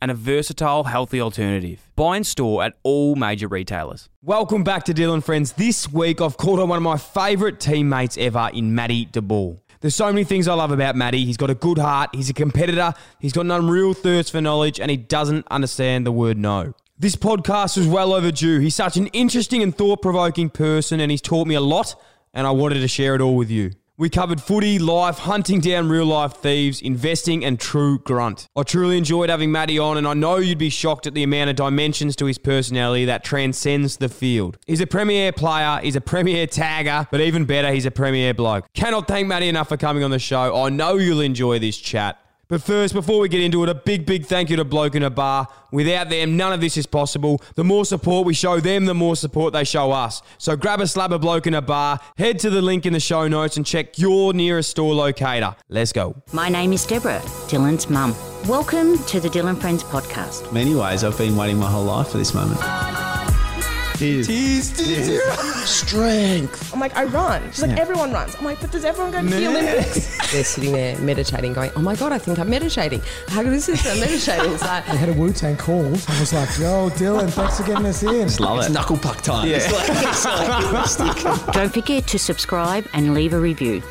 and a versatile, healthy alternative. Buy and store at all major retailers. Welcome back to Dylan Friends. This week I've called on one of my favourite teammates ever in Matty DeBoer. There's so many things I love about Matty. He's got a good heart, he's a competitor, he's got an unreal thirst for knowledge, and he doesn't understand the word no. This podcast was well overdue. He's such an interesting and thought provoking person, and he's taught me a lot, and I wanted to share it all with you. We covered footy, life, hunting down real life thieves, investing, and true grunt. I truly enjoyed having Matty on, and I know you'd be shocked at the amount of dimensions to his personality that transcends the field. He's a premier player, he's a premier tagger, but even better, he's a premier bloke. Cannot thank Matty enough for coming on the show. I know you'll enjoy this chat. But first, before we get into it, a big, big thank you to Bloke in a Bar. Without them, none of this is possible. The more support we show them, the more support they show us. So grab a slab of Bloke in a Bar, head to the link in the show notes, and check your nearest store locator. Let's go. My name is Deborah, Dylan's mum. Welcome to the Dylan Friends podcast. many ways, I've been waiting my whole life for this moment. Strength. I'm like, I run. She's like, everyone runs. I'm like, but does everyone go to the Olympics? They're sitting there meditating, going, oh my God, I think I'm meditating. How good is this? I'm meditating. It's like, I had a Wu Tang call. I was like, yo, Dylan, thanks for getting us in. Love it. Knuckle puck time. It's like, it's like Don't forget to subscribe and leave a review.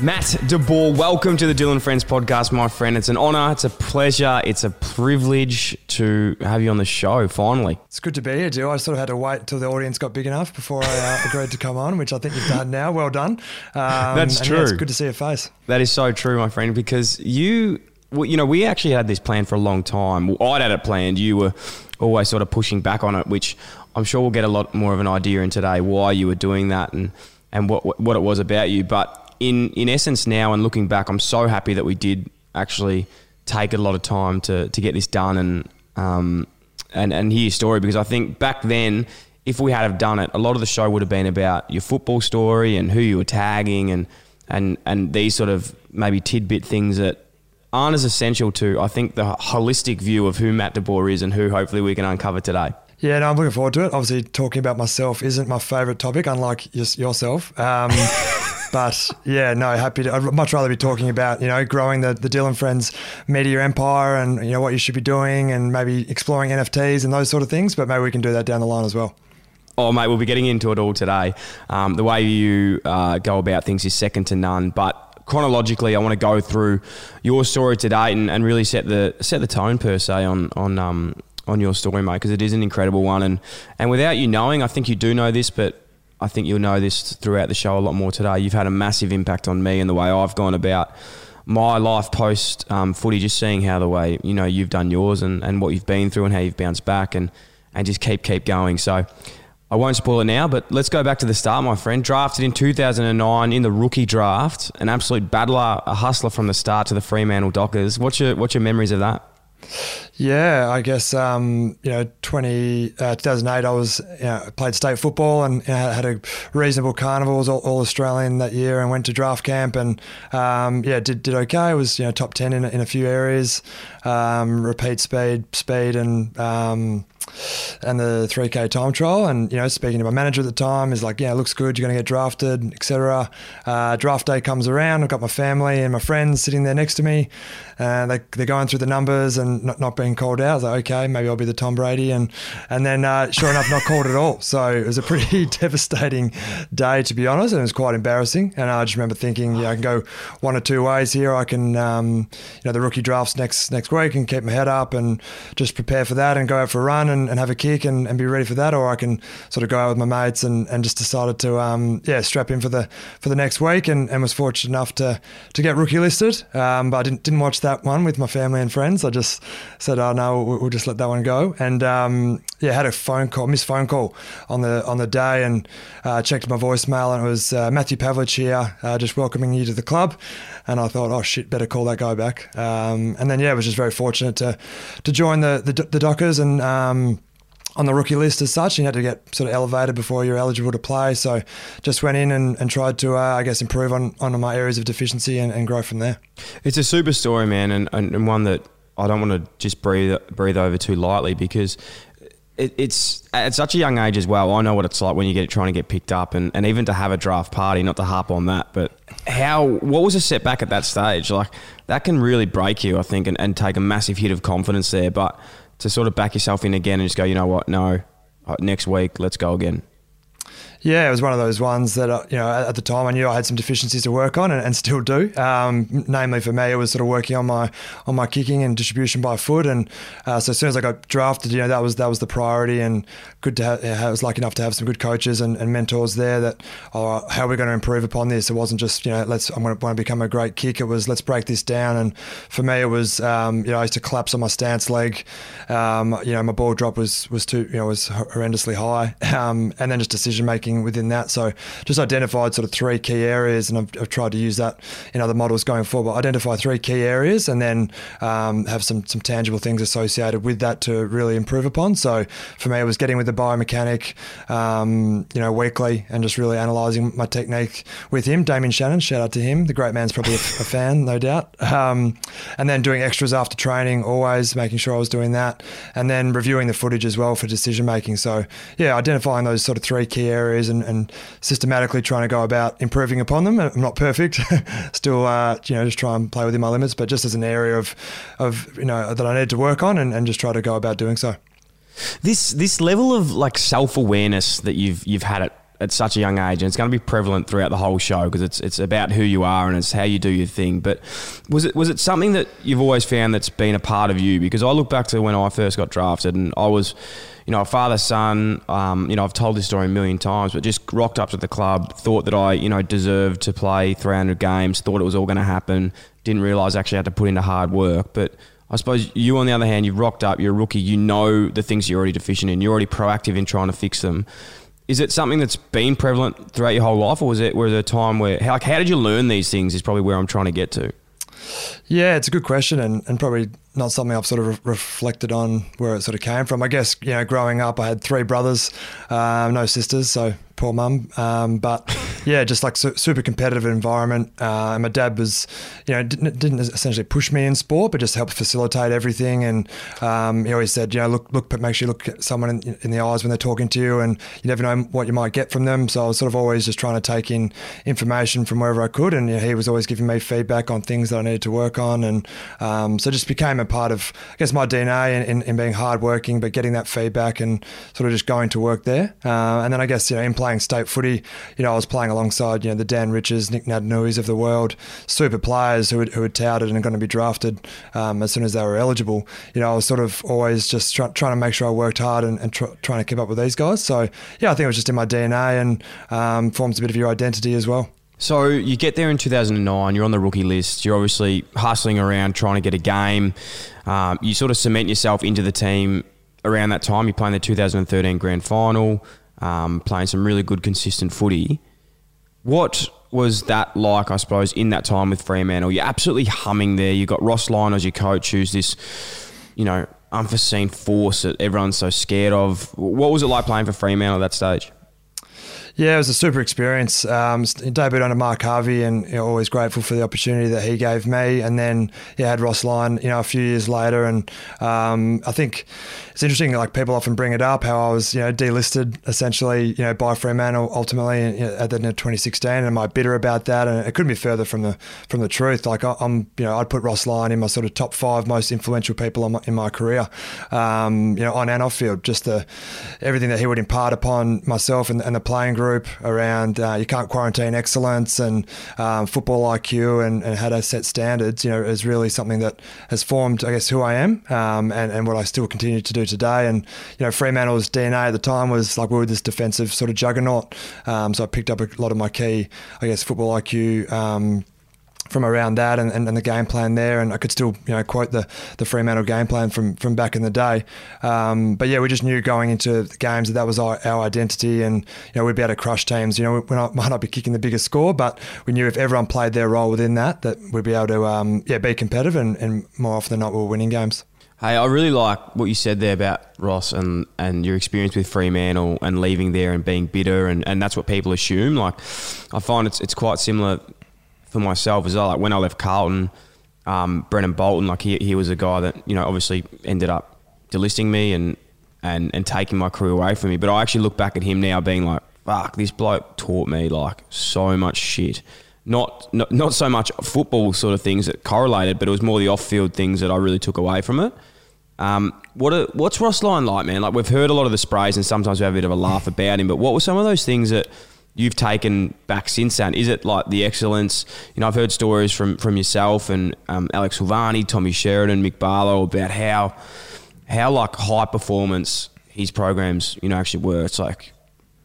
Matt DeBoer, welcome to the Dylan Friends podcast, my friend. It's an honour, it's a pleasure, it's a privilege to have you on the show finally. It's good to be here, Dyl. I sort of had to wait until the audience got big enough before I uh, agreed to come on, which I think you've done now. Well done. Um, That's true. yeah, it's good to see your face. That is so true, my friend, because you, well, you know, we actually had this plan for a long time. Well, I'd had it planned. You were always sort of pushing back on it, which I'm sure we'll get a lot more of an idea in today why you were doing that and, and what, what it was about you. But in, in essence, now and looking back, I'm so happy that we did actually take a lot of time to, to get this done and, um, and, and hear your story because I think back then, if we had have done it, a lot of the show would have been about your football story and who you were tagging and, and, and these sort of maybe tidbit things that aren't as essential to, I think, the holistic view of who Matt DeBoer is and who hopefully we can uncover today. Yeah, no, I'm looking forward to it. Obviously, talking about myself isn't my favourite topic, unlike yourself. Um, but yeah, no, happy to. I'd much rather be talking about you know growing the the Dylan Friends media empire and you know what you should be doing and maybe exploring NFTs and those sort of things. But maybe we can do that down the line as well. Oh, mate, we'll be getting into it all today. Um, the way you uh, go about things is second to none. But chronologically, I want to go through your story today and, and really set the set the tone per se on on um, on your story, mate, because it is an incredible one. And and without you knowing, I think you do know this, but I think you'll know this throughout the show a lot more today. You've had a massive impact on me and the way I've gone about my life post um, footy, just seeing how the way you know you've done yours and, and what you've been through and how you've bounced back and and just keep keep going. So. I won't spoil it now, but let's go back to the start, my friend. Drafted in 2009 in the rookie draft, an absolute battler, a hustler from the start to the Fremantle Dockers. What's your what's your memories of that? Yeah, I guess um, you know, 20, uh, 2008, I was you know, played state football and you know, had a reasonable carnivals, all, all Australian that year, and went to draft camp and um, yeah, did did okay. Was you know top ten in, in a few areas, um, repeat speed, speed, and um, and the 3K time trial. And, you know, speaking to my manager at the time, is like, yeah, it looks good. You're going to get drafted, etc. Uh, draft day comes around. I've got my family and my friends sitting there next to me. And they, they're going through the numbers and not, not being called out. I was like, okay, maybe I'll be the Tom Brady. And, and then, uh, sure enough, not called at all. So it was a pretty devastating day, to be honest. And it was quite embarrassing. And I just remember thinking, yeah, I can go one or two ways here. I can, um, you know, the rookie drafts next next week and keep my head up and just prepare for that and go out for a run and and, have a kick and, and be ready for that, or I can sort of go out with my mates and, and just decided to um, yeah strap in for the for the next week and, and was fortunate enough to to get rookie listed. Um, but I didn't didn't watch that one with my family and friends. I just said, oh no, we'll, we'll just let that one go. And um, yeah, had a phone call, missed phone call on the on the day, and uh, checked my voicemail, and it was uh, Matthew Pavlich here, uh, just welcoming you to the club. And I thought, oh shit, better call that guy back. Um, and then yeah, I was just very fortunate to to join the the, the Dockers and. On the rookie list as such. You had to get sort of elevated before you're eligible to play. So just went in and, and tried to, uh, I guess, improve on, on my areas of deficiency and, and grow from there. It's a super story, man, and, and one that I don't want to just breathe breathe over too lightly because it, it's at such a young age as well. I know what it's like when you get trying to get picked up, and, and even to have a draft party. Not to harp on that, but how what was a setback at that stage? Like that can really break you, I think, and, and take a massive hit of confidence there. But to sort of back yourself in again and just go, you know what, no, uh, next week, let's go again. Yeah, it was one of those ones that uh, you know at the time I knew I had some deficiencies to work on and, and still do. Um, namely, for me, it was sort of working on my on my kicking and distribution by foot. And uh, so as soon as I got drafted, you know that was that was the priority. And good to have, I was lucky enough to have some good coaches and, and mentors there. That oh, how are we going to improve upon this? It wasn't just you know let's I'm going to become a great kick. It was let's break this down. And for me, it was um, you know I used to collapse on my stance leg. Um, you know my ball drop was was too you know was horrendously high. Um, and then just decision making within that. So just identified sort of three key areas, and I've, I've tried to use that in other models going forward. Identify three key areas, and then um, have some some tangible things associated with that to really improve upon. So for me, it was getting with the biomechanic, um, you know, weekly, and just really analysing my technique with him, Damien Shannon. Shout out to him. The great man's probably a, a fan, no doubt. Um, and then doing extras after training, always making sure I was doing that, and then reviewing the footage as well for decision making. So yeah, identifying those sort of three key areas and, and systematically trying to go about improving upon them. I'm not perfect, still, uh, you know, just try and play within my limits, but just as an area of, of you know, that I need to work on and, and just try to go about doing so. This this level of like self awareness that you've you've had at at such a young age, and it's going to be prevalent throughout the whole show because it's it's about who you are and it's how you do your thing. But was it was it something that you've always found that's been a part of you? Because I look back to when I first got drafted, and I was, you know, a father son. Um, you know, I've told this story a million times, but just rocked up to the club, thought that I, you know, deserved to play 300 games, thought it was all going to happen. Didn't realise I actually had to put in the hard work, but. I suppose you, on the other hand, you've rocked up. You're a rookie. You know the things you're already deficient in. You're already proactive in trying to fix them is it something that's been prevalent throughout your whole life, or was it was there a time where how, how did you learn these things? Is probably where I'm trying to get to. Yeah, it's a good question, and, and probably not something I've sort of re- reflected on where it sort of came from. I guess you know, growing up, I had three brothers, uh, no sisters, so poor mum. Um, but yeah, just like su- super competitive environment. Uh, and my dad was, you know, didn't, didn't, essentially push me in sport, but just helped facilitate everything. And um, he always said, you know, look, look, make sure you look at someone in, in, the eyes when they're talking to you, and you never know what you might get from them. So I was sort of always just trying to take in information from wherever I could, and you know, he was always giving me feedback on things that I needed to work on, and um, so just became a part of, I guess, my DNA in, in, in, being hardworking, but getting that feedback and sort of just going to work there. Uh, and then I guess you know, in playing state footy, you know, I was playing alongside you know the Dan Riches, Nic Naitanuis of the world, super players who who had touted and are going to be drafted um, as soon as they were eligible. You know, I was sort of always just try, trying to make sure I worked hard and, and tr- trying to keep up with these guys. So yeah, I think it was just in my DNA and um, forms a bit of your identity as well. So you get there in 2009, you're on the rookie list, you're obviously hustling around trying to get a game. Um, you sort of cement yourself into the team around that time. You're playing the 2013 grand final, um, playing some really good, consistent footy. What was that like, I suppose, in that time with Fremantle? You're absolutely humming there. You've got Ross Lyon as your coach, who's this, you know, unforeseen force that everyone's so scared of. What was it like playing for Fremantle at that stage? Yeah, it was a super experience. Um, debuted under Mark Harvey, and you know, always grateful for the opportunity that he gave me. And then yeah, had Ross Lyon, you know, a few years later, and um, I think it's interesting. Like people often bring it up how I was, you know, delisted essentially, you know, by Fremantle ultimately you know, at the end of 2016. And am I bitter about that? And it couldn't be further from the from the truth. Like I, am you know, I'd put Ross Lyon in my sort of top five most influential people in my, in my career, um, you know, on and off field. Just the everything that he would impart upon myself and, and the playing group group around uh, you can't quarantine excellence and um, football IQ and, and how to set standards, you know, is really something that has formed, I guess, who I am um, and, and what I still continue to do today. And, you know, Fremantle's DNA at the time was like we were this defensive sort of juggernaut. Um, so I picked up a lot of my key, I guess, football IQ um, from around that and, and, and, the game plan there. And I could still, you know, quote the, the Fremantle game plan from, from back in the day. Um, but yeah, we just knew going into the games that that was our, our, identity and, you know, we'd be able to crush teams. You know, we not, might not be kicking the biggest score, but we knew if everyone played their role within that, that we'd be able to, um, yeah, be competitive and, and more often than not, we were winning games. Hey, I really like what you said there about Ross and, and your experience with Fremantle and leaving there and being bitter and, and that's what people assume. Like I find it's it's quite similar for myself as well. Like when I left Carlton, um, Brendon Bolton, like he, he was a guy that you know obviously ended up delisting me and and and taking my career away from me. But I actually look back at him now, being like, fuck, this bloke taught me like so much shit. Not, not not so much football sort of things that correlated, but it was more the off-field things that I really took away from it. Um, what a, what's Ross Lyon like, man? Like we've heard a lot of the sprays, and sometimes we have a bit of a laugh about him. But what were some of those things that you've taken back since then? Is it like the excellence? You know, I've heard stories from from yourself and um, Alex Silvagni, Tommy Sheridan, Mick Barlow about how how like high performance his programs, you know, actually were. It's like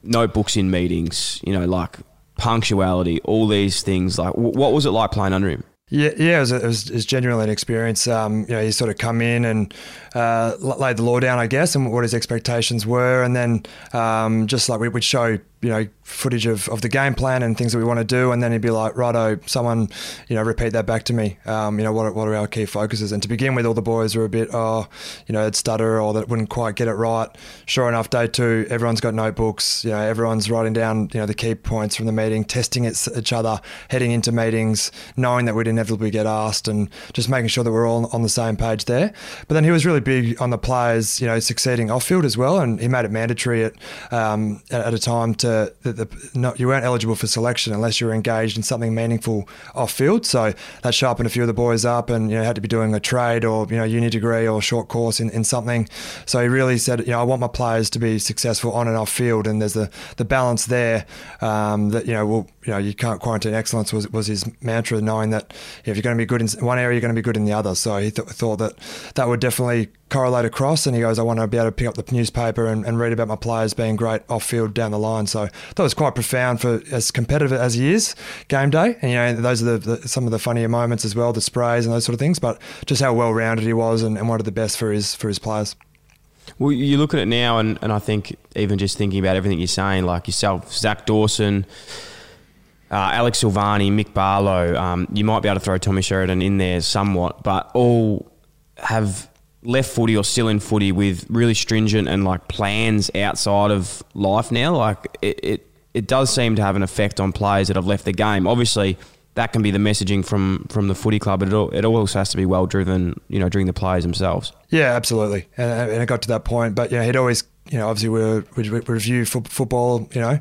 notebooks in meetings, you know, like punctuality, all these things. Like, what was it like playing under him? Yeah, yeah, it was, it was, it was genuinely an experience. Um, you know, he sort of come in and uh, laid the law down, I guess, and what his expectations were, and then um, just like we would show you know, footage of, of the game plan and things that we want to do. And then he'd be like, righto, someone, you know, repeat that back to me. Um, you know, what are, what are our key focuses? And to begin with, all the boys were a bit, oh, you know, it's stutter or that wouldn't quite get it right. Sure enough, day two, everyone's got notebooks. You know, everyone's writing down, you know, the key points from the meeting, testing each other, heading into meetings, knowing that we'd inevitably get asked and just making sure that we're all on the same page there. But then he was really big on the players, you know, succeeding off field as well. And he made it mandatory at, um, at a time to to that the, you weren't eligible for selection unless you were engaged in something meaningful off field. So that sharpened a few of the boys up, and you know had to be doing a trade or you know uni degree or short course in, in something. So he really said, you know, I want my players to be successful on and off field, and there's the the balance there um, that you know well you know you can't quarantine excellence was was his mantra, knowing that if you're going to be good in one area, you're going to be good in the other. So he th- thought that that would definitely correlate across and he goes, I want to be able to pick up the newspaper and, and read about my players being great off field down the line. So that was quite profound for as competitive as he is game day. And, you know, those are the, the, some of the funnier moments as well, the sprays and those sort of things, but just how well rounded he was and, and one of the best for his, for his players. Well, you look at it now, and, and I think even just thinking about everything you're saying, like yourself, Zach Dawson, uh, Alex Silvagni, Mick Barlow, um, you might be able to throw Tommy Sheridan in there somewhat, but all have left footy or still in footy with really stringent and like plans outside of life now. Like it, it, it does seem to have an effect on players that have left the game. Obviously, that can be the messaging from from the footy club, but it, all, it also has to be well driven, you know, during the players themselves. Yeah, absolutely, and, and it got to that point. But yeah, he'd always you know, obviously we we review football, you know,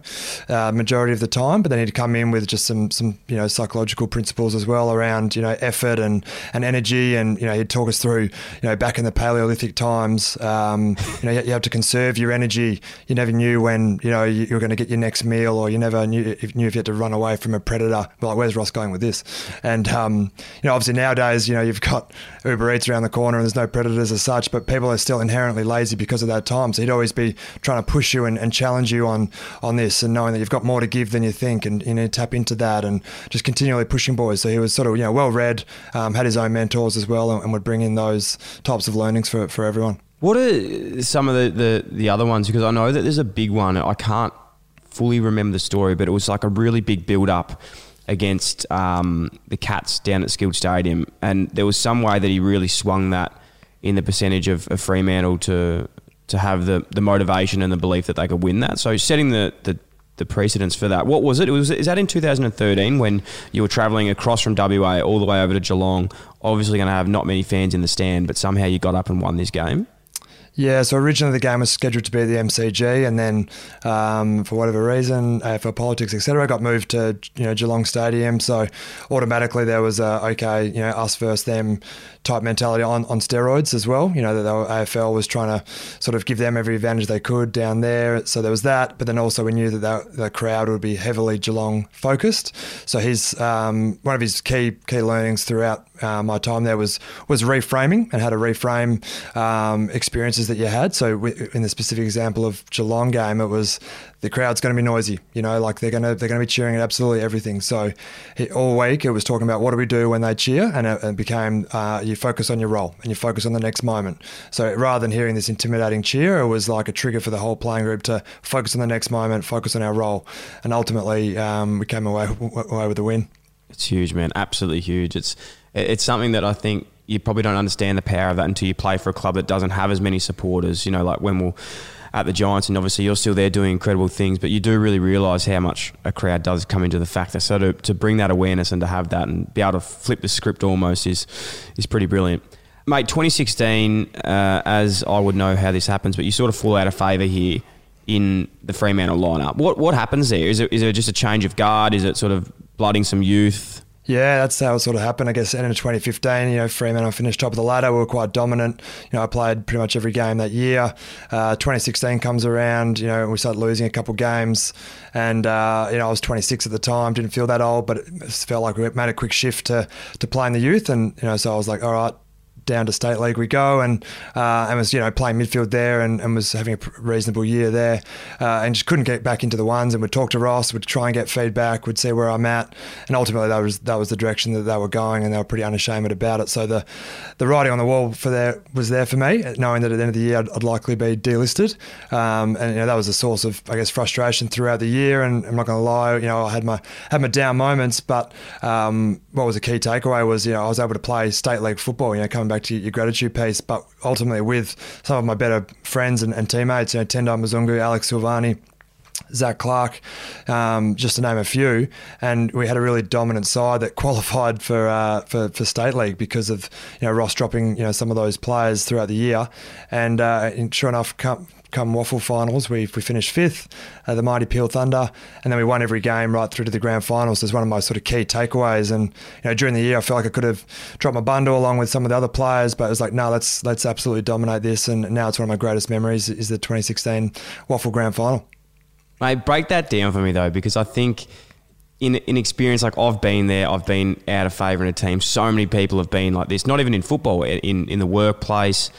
uh, majority of the time, but then he'd come in with just some some you know psychological principles as well around you know effort and and energy, and you know he'd talk us through you know back in the Paleolithic times, um, you know you, have to conserve your energy. You never knew when you know you were going to get your next meal, or you never knew if, knew if you had to run away from a predator. Like where's Ross going with this? And um, you know obviously nowadays you know you've got Uber Eats around the corner and there's no predators as such, but people are still inherently lazy because of that time. So he'd always be trying to push you and, and challenge you on on this, and knowing that you've got more to give than you think, and you to tap into that, and just continually pushing boys. So he was sort of you know well read, um, had his own mentors as well, and, and would bring in those types of learnings for for everyone. What are some of the, the, the other ones? Because I know that there's a big one. I can't fully remember the story, but it was like a really big build up against um, the Cats down at Skilled Stadium, and there was some way that he really swung that in the percentage of, of Fremantle to to have the, the motivation and the belief that they could win that. So setting the, the, the precedence for that. What was it? it was, is that in 2013 when you were travelling across from WA all the way over to Geelong? Obviously going to have not many fans in the stand, but somehow you got up and won this game. Yeah, so originally the game was scheduled to be the MCG, and then um, for whatever reason, AFL politics, etc., got moved to you know Geelong Stadium. So automatically there was a okay, you know, us versus them type mentality on, on steroids as well. You know that the AFL was trying to sort of give them every advantage they could down there. So there was that, but then also we knew that the, the crowd would be heavily Geelong focused. So his um, one of his key key learnings throughout my time there was was reframing and how to reframe um, experiences that you had. So in the specific example of Geelong game, it was the crowd's going to be noisy. You know, like they're going to they're going to be cheering at absolutely everything. So he, all week it was talking about what do we do when they cheer, and it, it became uh, you focus on your role and you focus on the next moment. So rather than hearing this intimidating cheer, it was like a trigger for the whole playing group to focus on the next moment, focus on our role, and ultimately um, we came away away with the win. It's huge, man. Absolutely huge. It's it's something that I think you probably don't understand the power of that until you play for a club that doesn't have as many supporters. You know, like when we'll at the Giants, and obviously you're still there doing incredible things, but you do really realise how much a crowd does come into the factor. So to, to bring that awareness and to have that and be able to flip the script almost is is pretty brilliant. Mate, 2016, uh, as I would know how this happens, but you sort of fall out of favour here in the Fremantle lineup. What what happens there? Is it, is it just a change of guard? Is it sort of blooding some youth? Yeah, that's how it sort of happened. I guess end of 2015, you know, Fremantle finished top of the ladder. We were quite dominant. You know, I played pretty much every game that year. Uh, 2016 comes around, you know, we started losing a couple games. And, uh, you know, I was 26 at the time, didn't feel that old, but it felt like we made a quick shift to, to playing the youth. And, you know, so I was like, all right, down to state league we go, and uh, and was you know playing midfield there, and, and was having a reasonable year there, uh, and just couldn't get back into the ones. And would talk to Ross, would try and get feedback, would see where I'm at, and ultimately that was that was the direction that they were going, and they were pretty unashamed about it. So the the writing on the wall for there was there for me, knowing that at the end of the year I'd, I'd likely be delisted, um, and you know that was a source of I guess frustration throughout the year. And I'm not going to lie, you know I had my had my down moments, but um, what was a key takeaway was you know I was able to play state league football, you know coming back back to your gratitude piece, but ultimately with some of my better friends and, and teammates, you know, Tendai Mzungu, Alex Silvagni, Zach Clark, um, just to name a few, and we had a really dominant side that qualified for uh, for, for state league because of you know Ross dropping you know some of those players throughout the year, and, uh, and sure enough, come, come WAFL finals, we, we finished fifth, uh, the mighty Peel Thunder, and then we won every game right through to the grand finals. As one of my sort of key takeaways, and you know during the year I felt like I could have dropped my bundle along with some of the other players, but it was like no, let's let's absolutely dominate this, and now it's one of my greatest memories is the 2016 WAFL grand final. Mate, break that down for me though, because I think in in experience, like I've been there, I've been out of favour in a team. So many people have been like this, not even in football, in in the workplace,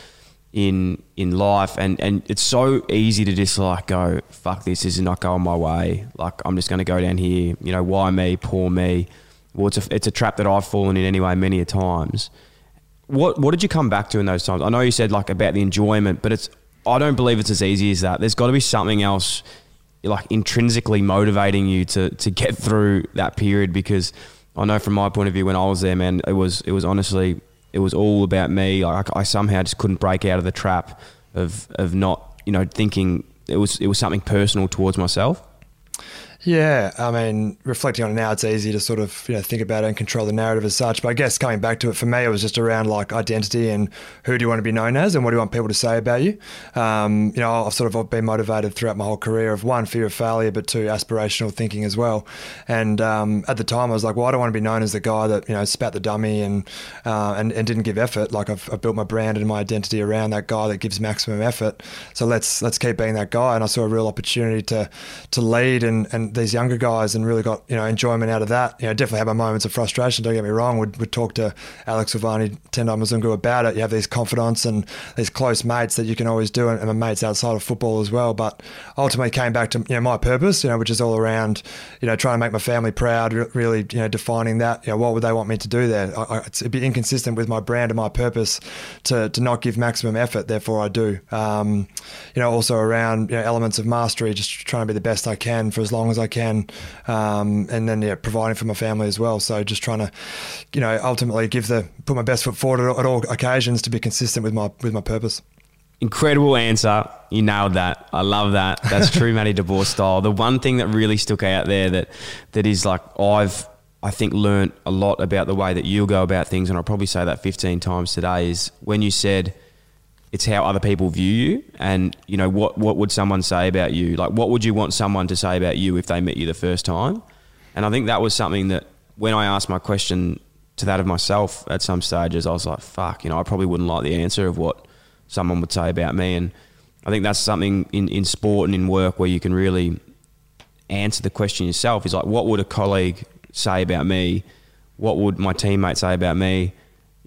in in life, and and it's so easy to just like go, fuck this, this is not going my way. Like I'm just going to go down here. You know, why me? Poor me. Well, it's a it's a trap that I've fallen in anyway many a times. What what did you come back to in those times? I know you said like about the enjoyment, but it's I don't believe it's as easy as that. There's got to be something else like intrinsically motivating you to to get through that period because I know from my point of view when I was there, man, it was it was honestly it was all about me. I, I somehow just couldn't break out of the trap of of not you know thinking it was it was something personal towards myself. Yeah, I mean, reflecting on it now, it's easy to sort of you know think about it and control the narrative as such. But I guess coming back to it for me, it was just around like identity and who do you want to be known as and what do you want people to say about you. Um, you know, I've sort of been motivated throughout my whole career of one fear of failure, but two aspirational thinking as well. And um, at the time, I was like, well, I don't want to be known as the guy that you know spat the dummy and uh, and, and didn't give effort. Like I've, I've built my brand and my identity around that guy that gives maximum effort. So let's let's keep being that guy. And I saw a real opportunity to to lead and and these younger guys and really got you know enjoyment out of that. You know, definitely had my moments of frustration. Don't get me wrong. Would would talk to Alex Silvagni, Tendai Mzungu about it. You have these confidants and these close mates that you can always do, and, my mates outside of football as well. But ultimately came back to you know my purpose, you know, which is all around you know trying to make my family proud. Really, you know, defining that. You know, what would they want me to do there? I, I, it'd be inconsistent with my brand and my purpose to to not give maximum effort. Therefore, I do. Um, you know, also around you know, elements of mastery, just trying to be the best I can for as long as I can um, and then yeah, providing for my family as well. So just trying to, you know, ultimately give the put my best foot forward at, at all occasions to be consistent with my with my purpose. Incredible answer. You nailed that. I love that. That's true Matty DeBoer style. The one thing that really stuck out there that that is like I've I think learned a lot about the way that you go about things, and I'll probably say that 15 times today is when you said it's how other people view you, and you know what what would someone say about you? Like, what would you want someone to say about you if they met you the first time? And I think that was something that when I asked my question to that of myself at some stages, I was like, fuck, you know, I probably wouldn't like the answer of what someone would say about me. And I think that's something in, in sport and in work where you can really answer the question yourself is like, what would a colleague say about me? What would my teammates say about me?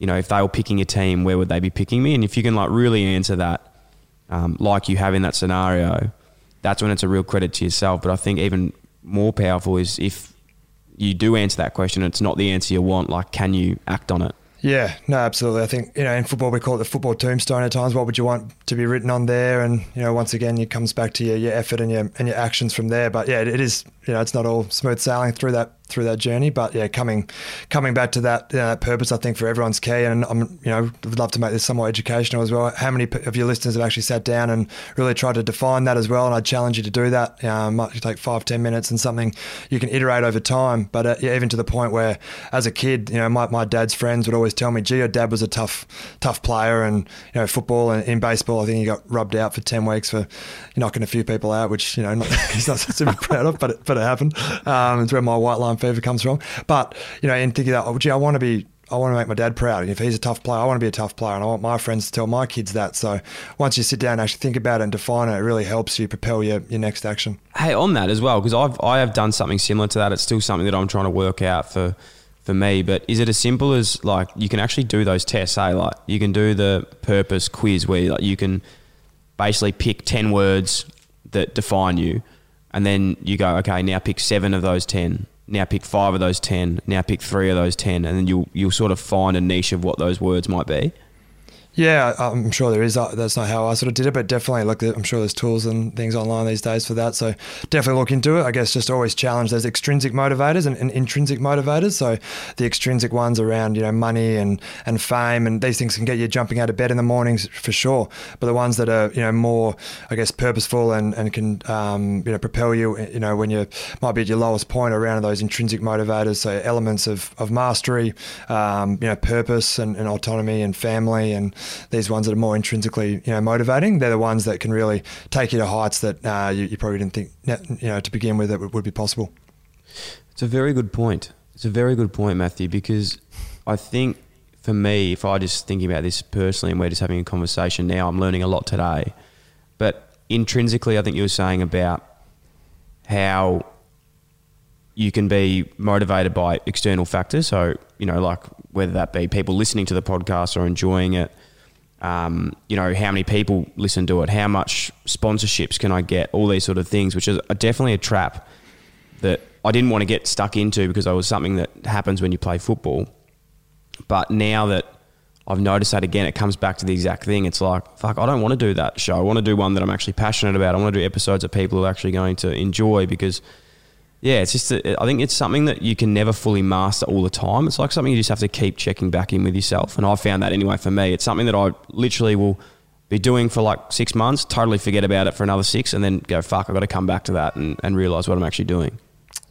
You know, if they were picking a team, where would they be picking me? And if you can like really answer that, um, like you have in that scenario, that's when it's a real credit to yourself. But I think even more powerful is if you do answer that question, it's not the answer you want. Like, can you act on it? Yeah, no, absolutely. I think you know in football we call it the football tombstone at times. What would you want to be written on there? And you know, once again, it comes back to your, your effort and your and your actions from there. But yeah, it, it is. You know, it's not all smooth sailing through that through that journey. But yeah, coming coming back to that, that purpose, I think for everyone's key. And I'm you know would love to make this somewhat educational as well. How many of your listeners have actually sat down and really tried to define that as well? And I'd challenge you to do that. Um, might take five ten minutes and something you can iterate over time. But uh, yeah, even to the point where as a kid, you know, my, my dad's friends would always tell me, "Gee, your dad was a tough tough player." And you know, football and in baseball, I think he got rubbed out for ten weeks for knocking a few people out, which you know not, he's not super proud of, but it, but it happened. Um, it's where my white line fever comes from. But you know, in thinking that, oh, gee, I want to be. I want to make my dad proud. And if he's a tough player, I want to be a tough player, and I want my friends to tell my kids that. So once you sit down and actually think about it and define it, it really helps you propel your, your next action. Hey, on that as well, because I've I have done something similar to that. It's still something that I'm trying to work out for for me. But is it as simple as like you can actually do those tests? Say like you can do the purpose quiz where like you can basically pick ten words that define you, and then you go, okay, now pick seven of those ten. Now pick five of those ten. Now pick three of those ten, and then you'll you'll sort of find a niche of what those words might be. Yeah, I'm sure there is. Uh, that's not how I sort of did it, but definitely look. I'm sure there's tools and things online these days for that. So definitely look into it. I guess just always challenge those extrinsic motivators and, and intrinsic motivators. So the extrinsic ones around you know money and and fame and these things can get you jumping out of bed in the mornings for sure. But the ones that are you know more I guess purposeful and and can um, you know propel you you know when you might be at your lowest point around those intrinsic motivators. So elements of of mastery, um, you know purpose and, and autonomy and family and these ones that are more intrinsically, you know, motivating, they're the ones that can really take you to heights that uh, you, you, probably didn't think, you know, to begin with that would, would be possible. It's a very good point. It's a very good point, Matthew, because I think for me, if I just thinking about this personally and we're just having a conversation now, I'm learning a lot today. But intrinsically, I think you were saying about how you can be motivated by external factors. So, you know, like whether that be people listening to the podcast or enjoying it, um, you know, how many people listen to it, how much sponsorships can I get, all these sort of things, which is definitely a trap that I didn't want to get stuck into because it was something that happens when you play football. But now that I've noticed that again, it comes back to the exact thing. It's like, fuck, I don't want to do that show. I want to do one that I'm actually passionate about. I want to do episodes that people are actually going to enjoy because – yeah, it's just a, I think it's something that you can never fully master all the time. It's like something you just have to keep checking back in with yourself. And I've found that anyway for me. It's something that I literally will be doing for like six months, totally forget about it for another six, and then go, fuck, I've got to come back to that and, and realize what I'm actually doing.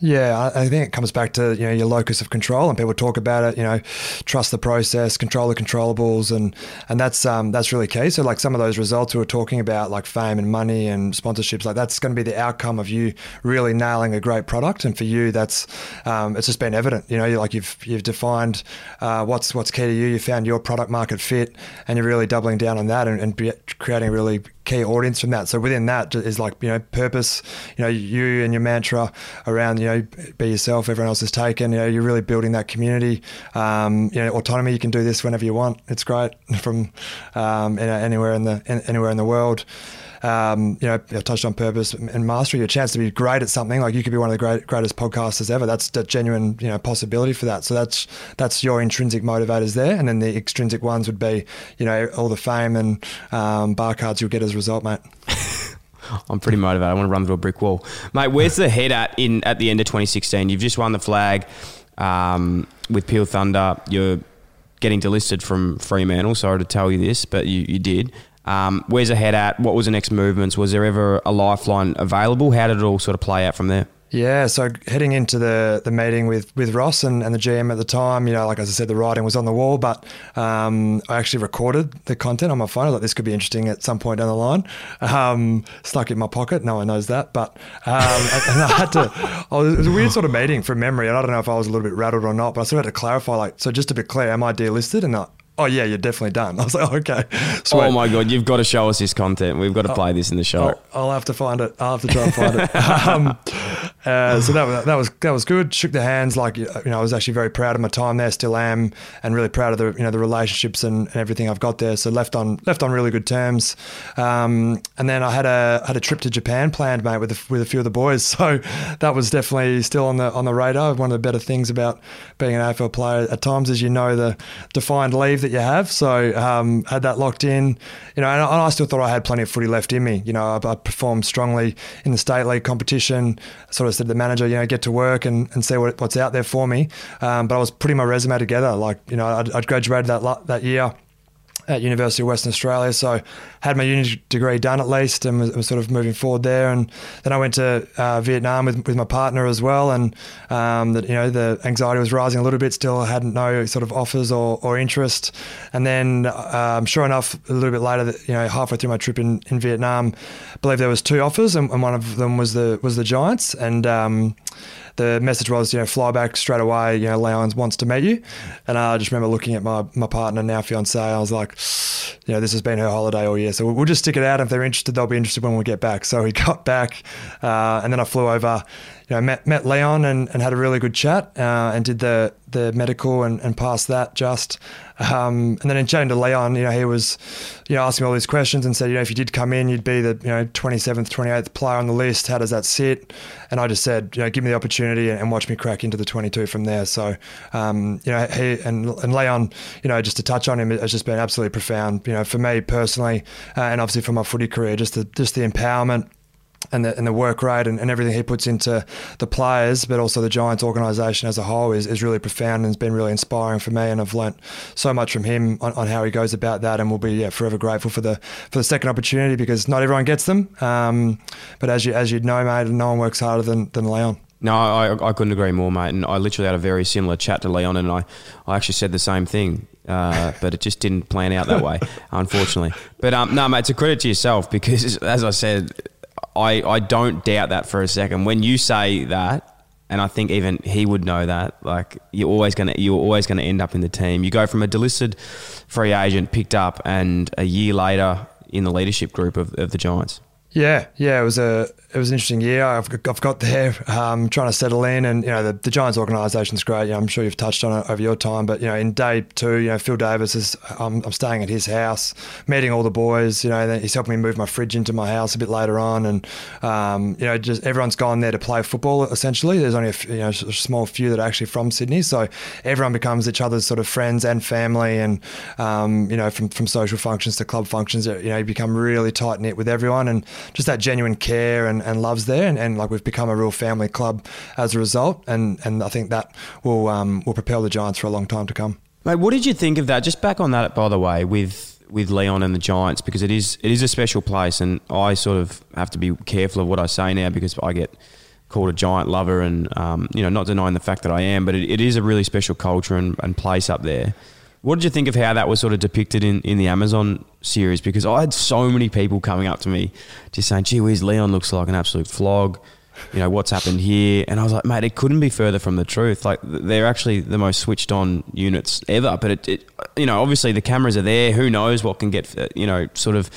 Yeah, I think it comes back to you know your locus of control, and people talk about it. You know, trust the process, control the controllables, and and that's um, that's really key. So like some of those results we were talking about, like fame and money and sponsorships, like that's going to be the outcome of you really nailing a great product. And for you, that's um, it's just been evident. You know, like you've you've defined uh, what's what's key to you. You found your product market fit, and you're really doubling down on that and, and creating really key audience from that. So within that is like you know purpose. You know, you and your mantra around you know be yourself. Everyone else is taken. You know, you're really building that community. Um, you know, autonomy. You can do this whenever you want. It's great from um, you know, anywhere in the in, anywhere in the world um, you know, I touched on purpose and mastery, a chance to be great at something. Like you could be one of the great, greatest podcasters ever. That's a genuine, you know, possibility for that. So that's that's your intrinsic motivators there, and then the extrinsic ones would be, you know, all the fame and um, bar cards you'll get as a result, mate. I'm pretty motivated. I want to run through a brick wall, mate. Where's the head at in at the end of 2016? You've just won the flag um, with Peel Thunder. You're getting delisted from Fremantle. Sorry to tell you this, but you, you did. Um, where's the head at? What was the next movements? Was there ever a lifeline available? How did it all sort of play out from there? Yeah, so heading into the, the meeting with, with Ross and, and the GM at the time, you know, like as I said, the writing was on the wall, but um, I actually recorded the content on my phone. I thought this could be interesting at some point down the line. Um, stuck it in my pocket. No one knows that, but um, and I had to. I was, it was a weird sort of meeting from memory, and I don't know if I was a little bit rattled or not, but I sort of had to clarify. Like, so just to be clear, am I delisted? And I, oh yeah, you're definitely done. I was like, oh, okay. Sweet. Oh my god, you've got to show us this content. We've got to play this in the show. I'll, I'll have to find it. I'll have to try and find it. Um, uh, so that, was- that was that was good. Shook the hands. Like you know, I was actually very proud of my time there. Still am, and really proud of the you know the relationships and, and everything I've got there. So left on left on really good terms. Um, and then I had a had a trip to Japan planned, mate, with a, with a few of the boys. So that was definitely still on the on the radar. One of the better things about being an AFL player at times is you know the defined leave that you have. So um, had that locked in. You know, and I, and I still thought I had plenty of footy left in me. You know, I, I performed strongly in the state league competition. Sort of said to the manager, you know, get to work and, and see what, what's out there for me. Um, but I was putting my resume together. Like, you know, I'd, I'd graduated that that year at University of Western Australia. So had my uni degree done at least and was, was sort of moving forward there. And then I went to uh, Vietnam with, with my partner as well. And um, that you know the anxiety was rising a little bit. Still I had no sort of offers or, or interest. And then um, sure enough, a little bit later, you know, halfway through my trip in, in Vietnam, I believe there was two offers, and, and one of them was the was the Giants. And um, the message was, you know, fly back straight away. You know, Leon wants to meet you. And I just remember looking at my, my partner, now fiance. I was like, you know, this has been her holiday all year. So we'll, just stick it out. If they're interested, they'll be interested when we get back. So we got back. Uh, and then I flew over, you know, met, met Leon and, and had a really good chat uh, and did the, the medical and, and passed that just. Um, and then in chatting to Leon, you know, he was, you know, asking all these questions and said, you know, if you did come in, you'd be the, you know, 27th, 28th player on the list. How does that sit? And I just said, you know, give me the opportunity and, and watch me crack into the 22 from there. So, um, you know, he and, and Leon, you know, just to touch on him, has just been absolutely profound, you know, for me personally, uh, and obviously for my footy career, just the, just the empowerment and the, and the work rate and, and everything he puts into the players, but also the Giants organisation as a whole is, is really profound and has been really inspiring for me. And I've learnt so much from him on, on how he goes about that, and we'll be yeah, forever grateful for the for the second opportunity because not everyone gets them. Um, but as you as you know, mate, no one works harder than than Leon. No, I, I couldn't agree more, mate. And I literally had a very similar chat to Leon, and I, I actually said the same thing, uh, but it just didn't plan out that way, unfortunately. But um, no, mate, it's a credit to yourself because, as I said, I, I don't doubt that for a second. When you say that, and I think even he would know that, like you're always gonna you're always gonna end up in the team. You go from a delisted free agent picked up, and a year later in the leadership group of, of the Giants. Yeah, yeah, it was a it was an interesting year. I've, I've got there um, trying to settle in, and you know the, the Giants is great. You know, I'm sure you've touched on it over your time, but you know in day two, you know Phil Davis is I'm, I'm staying at his house, meeting all the boys. You know, he's helping me move my fridge into my house a bit later on, and um, you know just everyone's gone there to play football. Essentially, there's only a you know a small few that are actually from Sydney, so everyone becomes each other's sort of friends and family, and um, you know from from social functions to club functions, you know you become really tight knit with everyone, and just that genuine care and, and love's there, and, and like we've become a real family club as a result, and and I think that will um, will propel the Giants for a long time to come. Mate, what did you think of that? Just back on that, by the way, with with Leon and the Giants, because it is it is a special place, and I sort of have to be careful of what I say now because I get called a giant lover, and um, you know, not denying the fact that I am, but it, it is a really special culture and, and place up there. What did you think of how that was sort of depicted in, in the Amazon series? Because I had so many people coming up to me just saying, gee whiz, Leon looks like an absolute flog. You know, what's happened here? And I was like, mate, it couldn't be further from the truth. Like, they're actually the most switched on units ever. But, it, it you know, obviously the cameras are there. Who knows what can get, uh, you know, sort of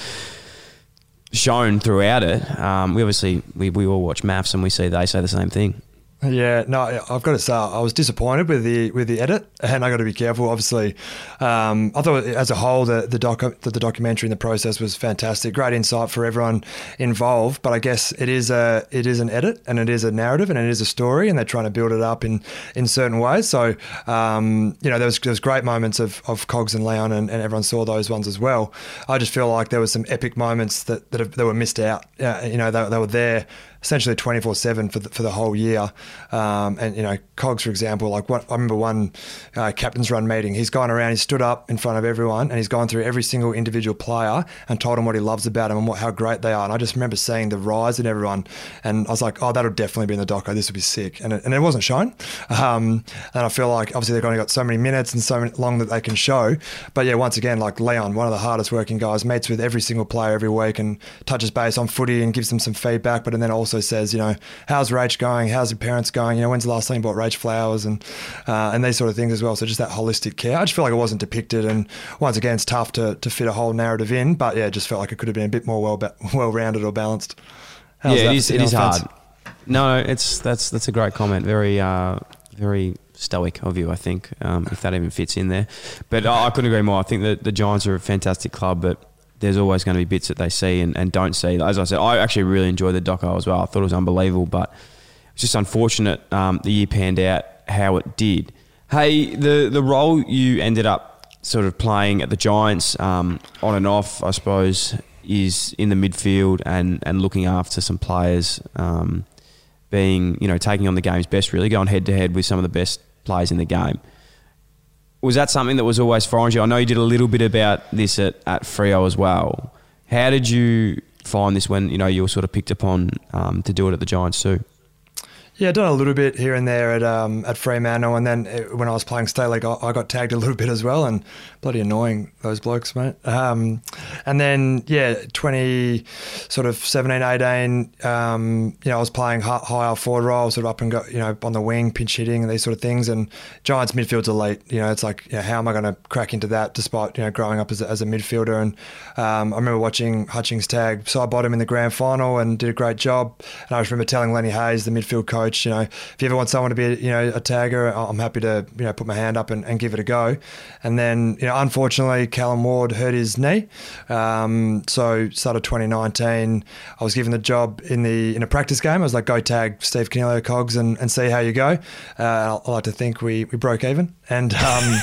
shown throughout it. Um, we obviously, we, we all watch maths and we see they say the same thing. Yeah, no, I've got to say I was disappointed with the with the edit, and I got to be careful. Obviously, um, I thought as a whole the the, docu- the the documentary and the process was fantastic, great insight for everyone involved. But I guess it is a it is an edit and it is a narrative and it is a story, and they're trying to build it up in in certain ways. So um, you know, there was there was great moments of, of Cogs and Leon, and, and everyone saw those ones as well. I just feel like there was some epic moments that that, have, that were missed out. Uh, you know, they, they were there essentially 24 7 for the, for the whole year. Um, and, you know, Cogs, for example, like what, I remember one uh, captain's run meeting, he's gone around, he's stood up in front of everyone and he's gone through every single individual player and told them what he loves about them and what, how great they are. And I just remember seeing the rise in everyone. And I was like, oh, that'll definitely be in the doco. This would be sick. And it, and it wasn't shown. Um, and I feel like obviously they've only got so many minutes and so long that they can show. But yeah, once again, like Leon, one of the hardest working guys, meets with every single player every week and touches base on footy and gives them some feedback. But and then also says, you know, how's Rach going? How's your parents going? You know, when's the last time you bought Rach flowers and uh, and these sort of things as well. So just that holistic care. I just feel like it wasn't depicted. And once again, it's tough to, to fit a whole narrative in. But yeah, it just felt like it could have been a bit more well well rounded or balanced. How's yeah, it is. It is hard. No, it's that's that's a great comment. Very, uh, very stoic of you, I think, um, if that even fits in there. But I, I couldn't agree more. I think that the Giants are a fantastic club, but there's always going to be bits that they see and, and don't see. As I said, I actually really enjoyed the doco as well. I thought it was unbelievable, but it's just unfortunate um, the year panned out how it did. Hey, the the role you ended up sort of playing at the Giants, um, on and off, I suppose, is in the midfield and, and looking after some players, um, being you know taking on the game's best, really going head to head with some of the best players in the game. Was that something that was always foreign to you? I know you did a little bit about this at, at Freo as well. How did you find this when you know you were sort of picked upon um, to do it at the Giants too? Yeah, done a little bit here and there at um, at Fremantle, and then uh, when I was playing state league, I, I got tagged a little bit as well, and bloody annoying those blokes, mate. Um, and then yeah, twenty sort of 17, 18, um, you know, I was playing hi- higher forward role, sort of up and go, you know, on the wing, pinch hitting, and these sort of things. And Giants midfield's elite. You know, it's like, you know, how am I going to crack into that, despite you know growing up as a, as a midfielder? And um, I remember watching Hutchings tag Sidebottom in the grand final and did a great job. And I just remember telling Lenny Hayes, the midfield coach, you know, if you ever want someone to be, you know, a tagger, I'm happy to, you know, put my hand up and, and give it a go. And then, you know, unfortunately, Callum Ward hurt his knee. Um, so started 2019, I was given the job in the in a practice game. I was like, go tag Steve Coniglio Cogs and, and see how you go. Uh, I like to think we, we broke even. And um,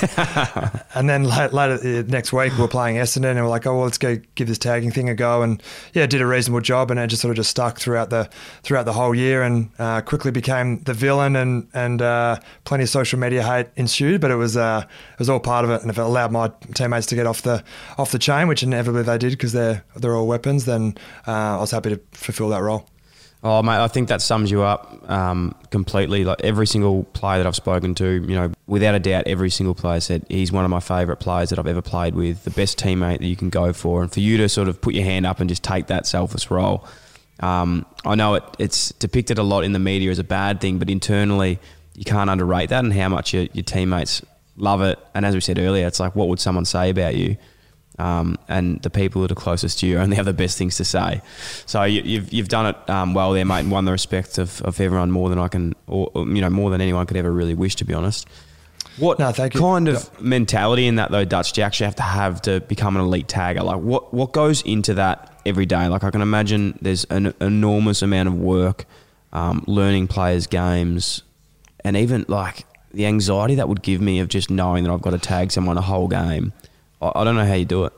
and then later, later uh, next week we were playing Essendon and we're like, oh well, let's go give this tagging thing a go. And yeah, did a reasonable job and it just sort of just stuck throughout the throughout the whole year and uh, quickly became the villain and and uh, plenty of social media hate ensued. But it was uh, it was all part of it. And if it allowed my teammates to get off the off the chain, which inevitably they did because they're they're all weapons, then uh, I was happy to fulfil that role. Oh, mate, I think that sums you up um, completely. Like every single player that I've spoken to, you know, without a doubt, every single player said he's one of my favourite players that I've ever played with, the best teammate that you can go for, and for you to sort of put your hand up and just take that selfless role. Um, I know it, it's depicted a lot in the media as a bad thing, but internally, you can't underrate that and how much your, your teammates love it. And as we said earlier, it's like, what would someone say about you? Um, and the people that are closest to you only have the best things to say. So you, you've you've done it um, well there, mate, and won the respect of, of everyone more than I can, or or, you know, more than anyone could ever really wish, to be honest. What No, thank you. kind of mentality in that though, Dutch? Do you actually have to have to become an elite tagger? Like, what what goes into that every day? Like, I can imagine there's an enormous amount of work, um, learning players' games, and even like the anxiety that would give me of just knowing that I've got to tag someone a whole game. I, I don't know how you do it.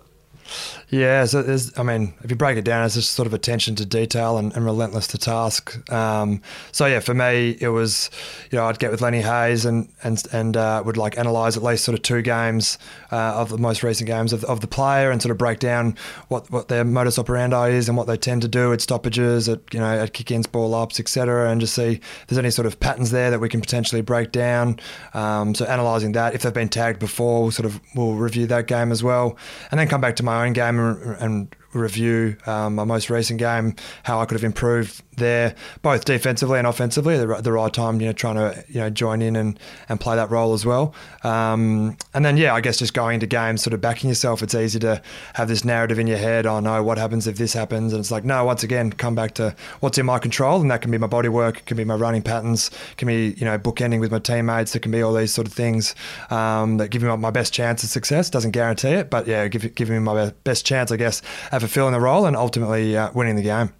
Yeah, so there's, I mean, if you break it down, it's just sort of attention to detail and, and relentless to task. Um, so yeah, for me, it was, you know, I'd get with Lenny Hayes and and and uh, would like analyze at least sort of two games uh, of the most recent games of, of the player and sort of break down what, what their modus operandi is and what they tend to do at stoppages, at you know, at kick-ins, ball ups, etc., and just see if there's any sort of patterns there that we can potentially break down. Um, so analysing that, if they've been tagged before, we'll sort of we'll review that game as well, and then come back to my own game and, and review um, my most recent game, how I could have improved there, both defensively and offensively. The, the right time, you know, trying to you know join in and, and play that role as well. Um, and then yeah, I guess just going into games, sort of backing yourself. It's easy to have this narrative in your head. Oh no, what happens if this happens? And it's like no. Once again, come back to what's in my control, and that can be my body work, it can be my running patterns, it can be you know bookending with my teammates. It can be all these sort of things um, that give me my, best chance of success. Doesn't guarantee it, but yeah, give giving me my best chance, I guess, fulfilling the role and ultimately uh, winning the game.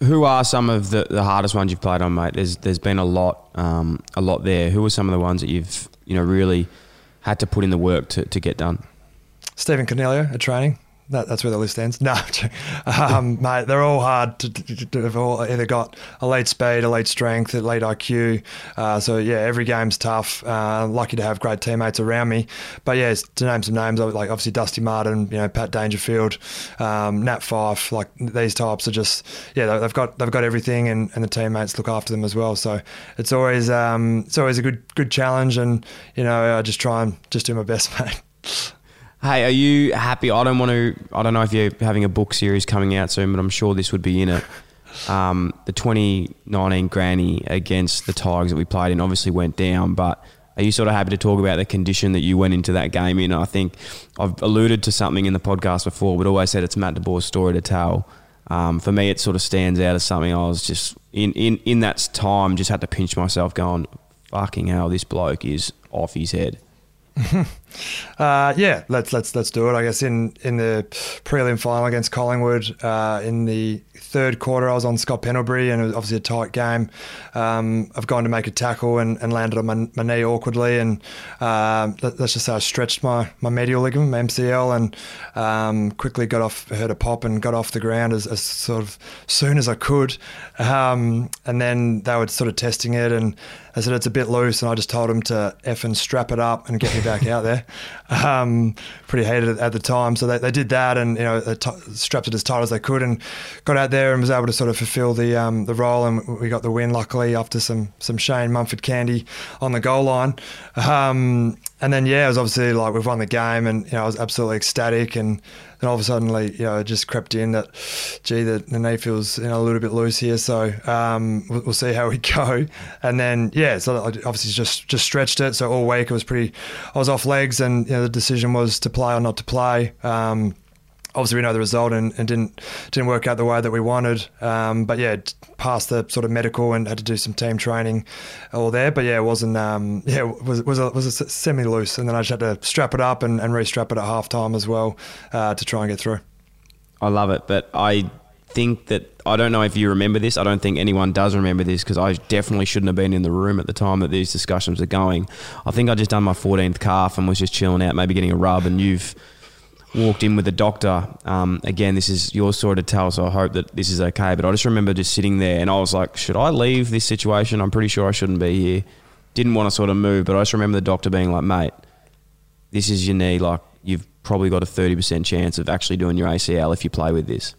Who are some of the, the hardest ones you've played on, mate? There's there's been a lot um, a lot there. Who are some of the ones that you've you know really had to put in the work to, to get done? Stephen Coniglio at training. That, that's where the list ends. No, um, mate, they're all hard to, to, to have all either got a elite speed, elite strength, elite IQ. Uh, so yeah, every game's tough. Uh, lucky to have great teammates around me. But yeah, to name some names, like obviously Dusty Martin, you know Pat Dangerfield, um, Nat Fyfe, like these types are just yeah they've got they've got everything, and, and the teammates look after them as well. So it's always um, it's always a good good challenge, and you know I just try and just do my best, mate. Hey, are you happy? I don't want to. I don't know if you're having a book series coming out soon, but I'm sure this would be in it. Um, the 2019 Granny against the Tigers that we played in obviously went down, but are you sort of happy to talk about the condition that you went into that game in? I think I've alluded to something in the podcast before, but always said it's Matt DeBoer's story to tell. Um, for me, it sort of stands out as something I was just in, in, in that time just had to pinch myself, going, "Fucking hell, this bloke is off his head." uh, yeah, let's let's let's do it. I guess in in the prelim final against Collingwood uh, in the third quarter, I was on Scott Pendlebury, and it was obviously a tight game. Um, I've gone to make a tackle and, and landed on my, my, knee awkwardly, and uh, let's just say I stretched my, my medial ligament, my MCL, and um, quickly got off, heard a pop, and got off the ground as, as sort of soon as I could. Um, and then they were sort of testing it, and I said it's a bit loose, and I just told them to f and strap it up and get me back out there. Um, pretty hated at the time, so they, they did that, and you know t- strapped it as tight as they could, and got out there and was able to sort of fulfil the um, the role, and we got the win luckily after some some Shane Mumford candy on the goal line. Um, and then yeah, it was obviously like we've won the game, and you know I was absolutely ecstatic, and then all of a sudden, like, you know, it just crept in that, gee, the, the knee feels you know a little bit loose here, so um, we'll, we'll, see how we go. And then yeah, so I obviously just just stretched it. So all week it was pretty, I was off legs, and you know, the decision was to play or not to play. Um, obviously we know the result and, and, didn't didn't work out the way that we wanted. Um, but yeah, passed the sort of medical and had to do some team training all there. But yeah, it wasn't um, yeah was was a, was a semi loose, and then I just had to strap it up and, and re-strap it at half time as well uh, to try and get through. I love it, but I think that I don't know if you remember this. I don't think anyone does remember this because I definitely shouldn't have been in the room at the time that these discussions are going. I think I just done my 14th calf and was just chilling out, maybe getting a rub, and you've walked in with the doctor. Um, again, this is your story to tell, so I hope that this is okay. But I just remember just sitting there and I was like, should I leave this situation? I'm pretty sure I shouldn't be here. Didn't want to sort of move, but I just remember the doctor being like, mate, this is your knee. Like, you've probably got a 30% chance of actually doing your ACL if you play with this.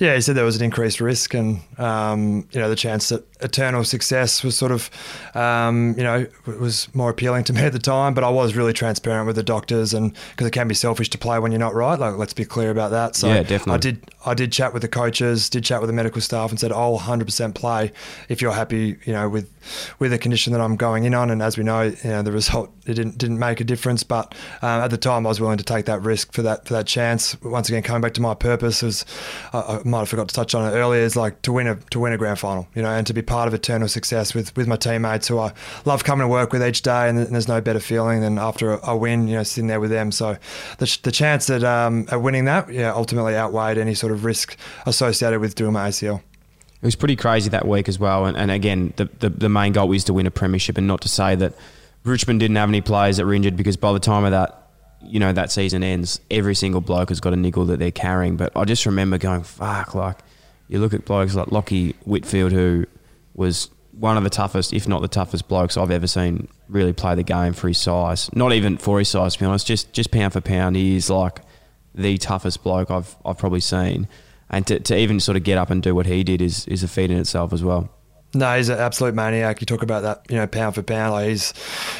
Yeah, he said there was an increased risk, and um, you know the chance that eternal success was sort of, um, you know, was more appealing to me at the time. But I was really transparent with the doctors, and because it can be selfish to play when you're not right. Like, let's be clear about that. So yeah, definitely. I did. I did chat with the coaches, did chat with the medical staff, and said, "I'll 100% play if you're happy, you know, with with the condition that I'm going in on." And as we know, you know, the result it didn't didn't make a difference. But um, at the time, I was willing to take that risk for that for that chance. Once again, coming back to my purpose was. Might have forgot to touch on it earlier is like to win a to win a grand final, you know, and to be part of eternal success with, with my teammates who I love coming to work with each day, and there's no better feeling than after a, a win, you know, sitting there with them. So the, the chance that um, at winning that, yeah, ultimately outweighed any sort of risk associated with doing my ACL. It was pretty crazy that week as well, and, and again, the, the the main goal was to win a premiership, and not to say that Richmond didn't have any players that were injured because by the time of that you know, that season ends, every single bloke has got a niggle that they're carrying. But I just remember going, fuck, like, you look at blokes like Lachie Whitfield, who was one of the toughest, if not the toughest blokes I've ever seen really play the game for his size. Not even for his size, to be honest, just, just pound for pound, he is like the toughest bloke I've, I've probably seen. And to, to even sort of get up and do what he did is, is a feat in itself as well. No, he's an absolute maniac. You talk about that, you know, pound for pound. Like he's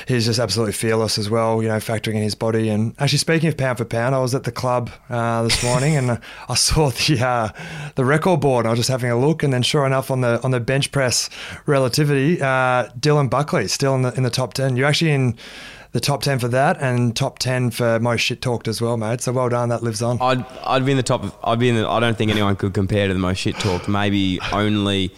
he's just absolutely fearless as well. You know, factoring in his body. And actually, speaking of pound for pound, I was at the club uh, this morning and I saw the uh, the record board. I was just having a look, and then sure enough, on the on the bench press relativity, uh, Dylan Buckley still in the in the top ten. You're actually in the top 10 for that and top 10 for most shit talked as well, mate. So well done. That lives on. I'd, I'd be in the top. Of, I'd be in the, I don't think anyone could compare to the most shit talked. Maybe only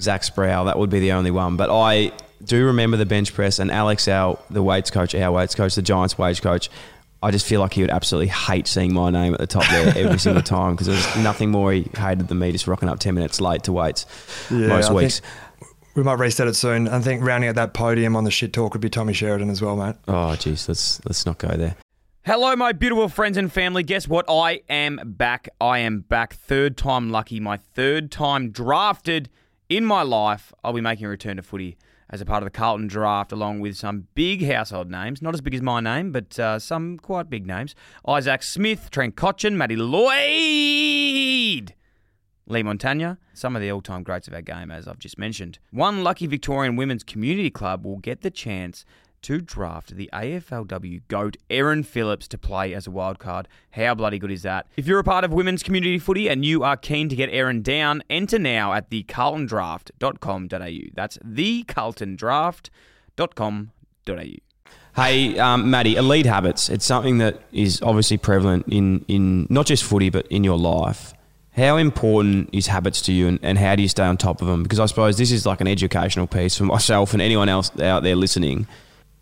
Zach Sproule. That would be the only one. But I do remember the bench press and Alex, our the weights coach, our weights coach, the Giants wage coach. I just feel like he would absolutely hate seeing my name at the top there every single time because there's nothing more he hated than me just rocking up 10 minutes late to weights yeah, most I weeks. We might reset it soon. I think rounding out that podium on the shit talk would be Tommy Sheridan as well, mate. Oh, jeez, let's let's not go there. Hello, my beautiful friends and family. Guess what? I am back. I am back. Third time lucky. My third time drafted in my life. I'll be making a return to footy as a part of the Carlton draft, along with some big household names. Not as big as my name, but uh, some quite big names. Isaac Smith, Trent Cotchin, Matty Lloyd. Leigh Montagna, some of the all time greats of our game, as I've just mentioned. One lucky Victorian Women's Community Club will get the chance to draft the AFLW GOAT Erin Phillips to play as a wild card. How bloody good is that? If you're a part of women's community footy and you are keen to get Erin down, enter now at thecarltondraft.com.au. That's thecarltondraft.com.au. Hey, um, Maddie, elite habits. It's something that is obviously prevalent in, in not just footy, but in your life. How important is habits to you and, and how do you stay on top of them? Because I suppose this is like an educational piece for myself and anyone else out there listening.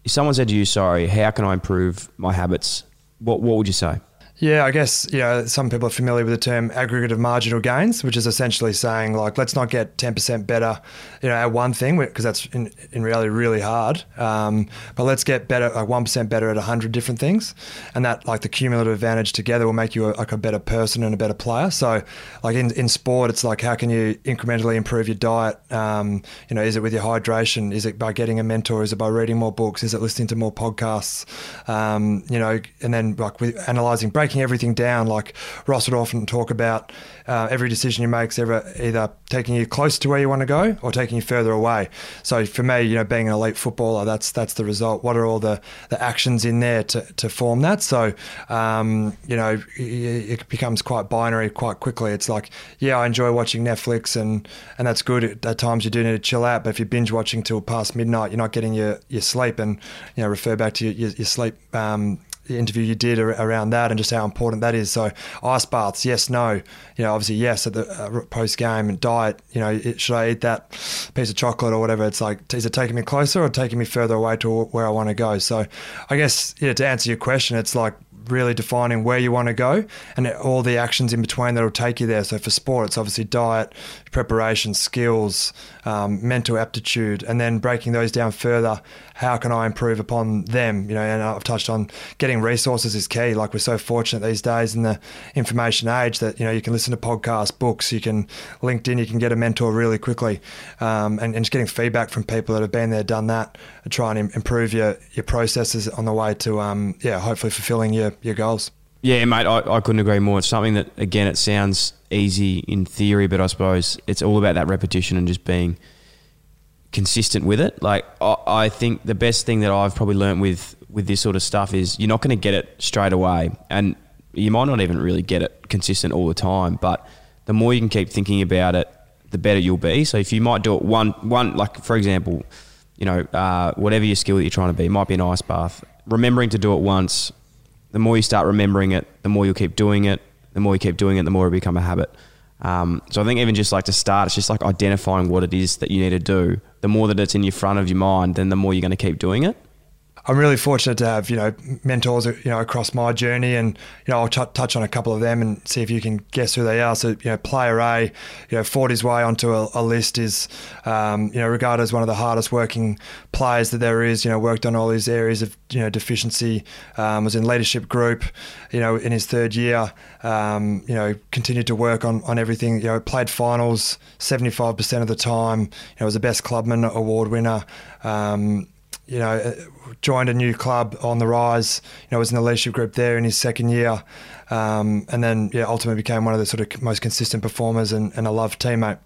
If someone said to you, sorry, how can I improve my habits? What, what would you say? Yeah, I guess you know some people are familiar with the term aggregate of marginal gains, which is essentially saying like let's not get ten percent better, you know, at one thing because that's in, in reality really hard. Um, but let's get better, like one percent better at hundred different things, and that like the cumulative advantage together will make you a, like a better person and a better player. So, like in, in sport, it's like how can you incrementally improve your diet? Um, you know, is it with your hydration? Is it by getting a mentor? Is it by reading more books? Is it listening to more podcasts? Um, you know, and then like with analyzing break breaking everything down, like Ross would often talk about, uh, every decision you make is ever either taking you close to where you want to go or taking you further away. So for me, you know, being an elite footballer, that's that's the result. What are all the, the actions in there to, to form that? So, um, you know, it becomes quite binary quite quickly. It's like, yeah, I enjoy watching Netflix and, and that's good. At times you do need to chill out, but if you're binge watching till past midnight, you're not getting your, your sleep and, you know, refer back to your, your, your sleep um, the interview you did around that and just how important that is. So ice baths, yes, no. You know, obviously yes at the uh, post game and diet. You know, it, should I eat that piece of chocolate or whatever? It's like is it taking me closer or taking me further away to where I want to go? So I guess yeah, to answer your question, it's like really defining where you want to go and all the actions in between that will take you there. So for sport, it's obviously diet, preparation, skills, um, mental aptitude, and then breaking those down further. How can I improve upon them? You know, and I've touched on getting resources is key. Like we're so fortunate these days in the information age that you know you can listen to podcasts, books, you can LinkedIn, you can get a mentor really quickly, um, and, and just getting feedback from people that have been there, done that, try and improve your your processes on the way to um, yeah, hopefully fulfilling your your goals. Yeah, mate, I, I couldn't agree more. It's something that, again, it sounds easy in theory, but I suppose it's all about that repetition and just being consistent with it. Like, I, I think the best thing that I've probably learned with, with this sort of stuff is you're not going to get it straight away. And you might not even really get it consistent all the time, but the more you can keep thinking about it, the better you'll be. So if you might do it one, one like, for example, you know, uh, whatever your skill that you're trying to be, might be an ice bath. Remembering to do it once the more you start remembering it, the more you'll keep doing it. The more you keep doing it, the more it become a habit. Um, so I think even just like to start, it's just like identifying what it is that you need to do. The more that it's in your front of your mind, then the more you're going to keep doing it. I'm really fortunate to have you know mentors you know across my journey, and you know I'll t- touch on a couple of them and see if you can guess who they are. So you know, player A, you know, fought his way onto a, a list is um, you know regarded as one of the hardest working players that there is. You know, worked on all these areas of you know deficiency. Um, was in leadership group. You know, in his third year, um, you know, continued to work on on everything. You know, played finals 75% of the time. You know, was the best clubman award winner. Um, you know, uh, joined a new club on the rise. You know, was in the leadership group there in his second year, um, and then yeah, ultimately became one of the sort of most consistent performers and, and a loved teammate.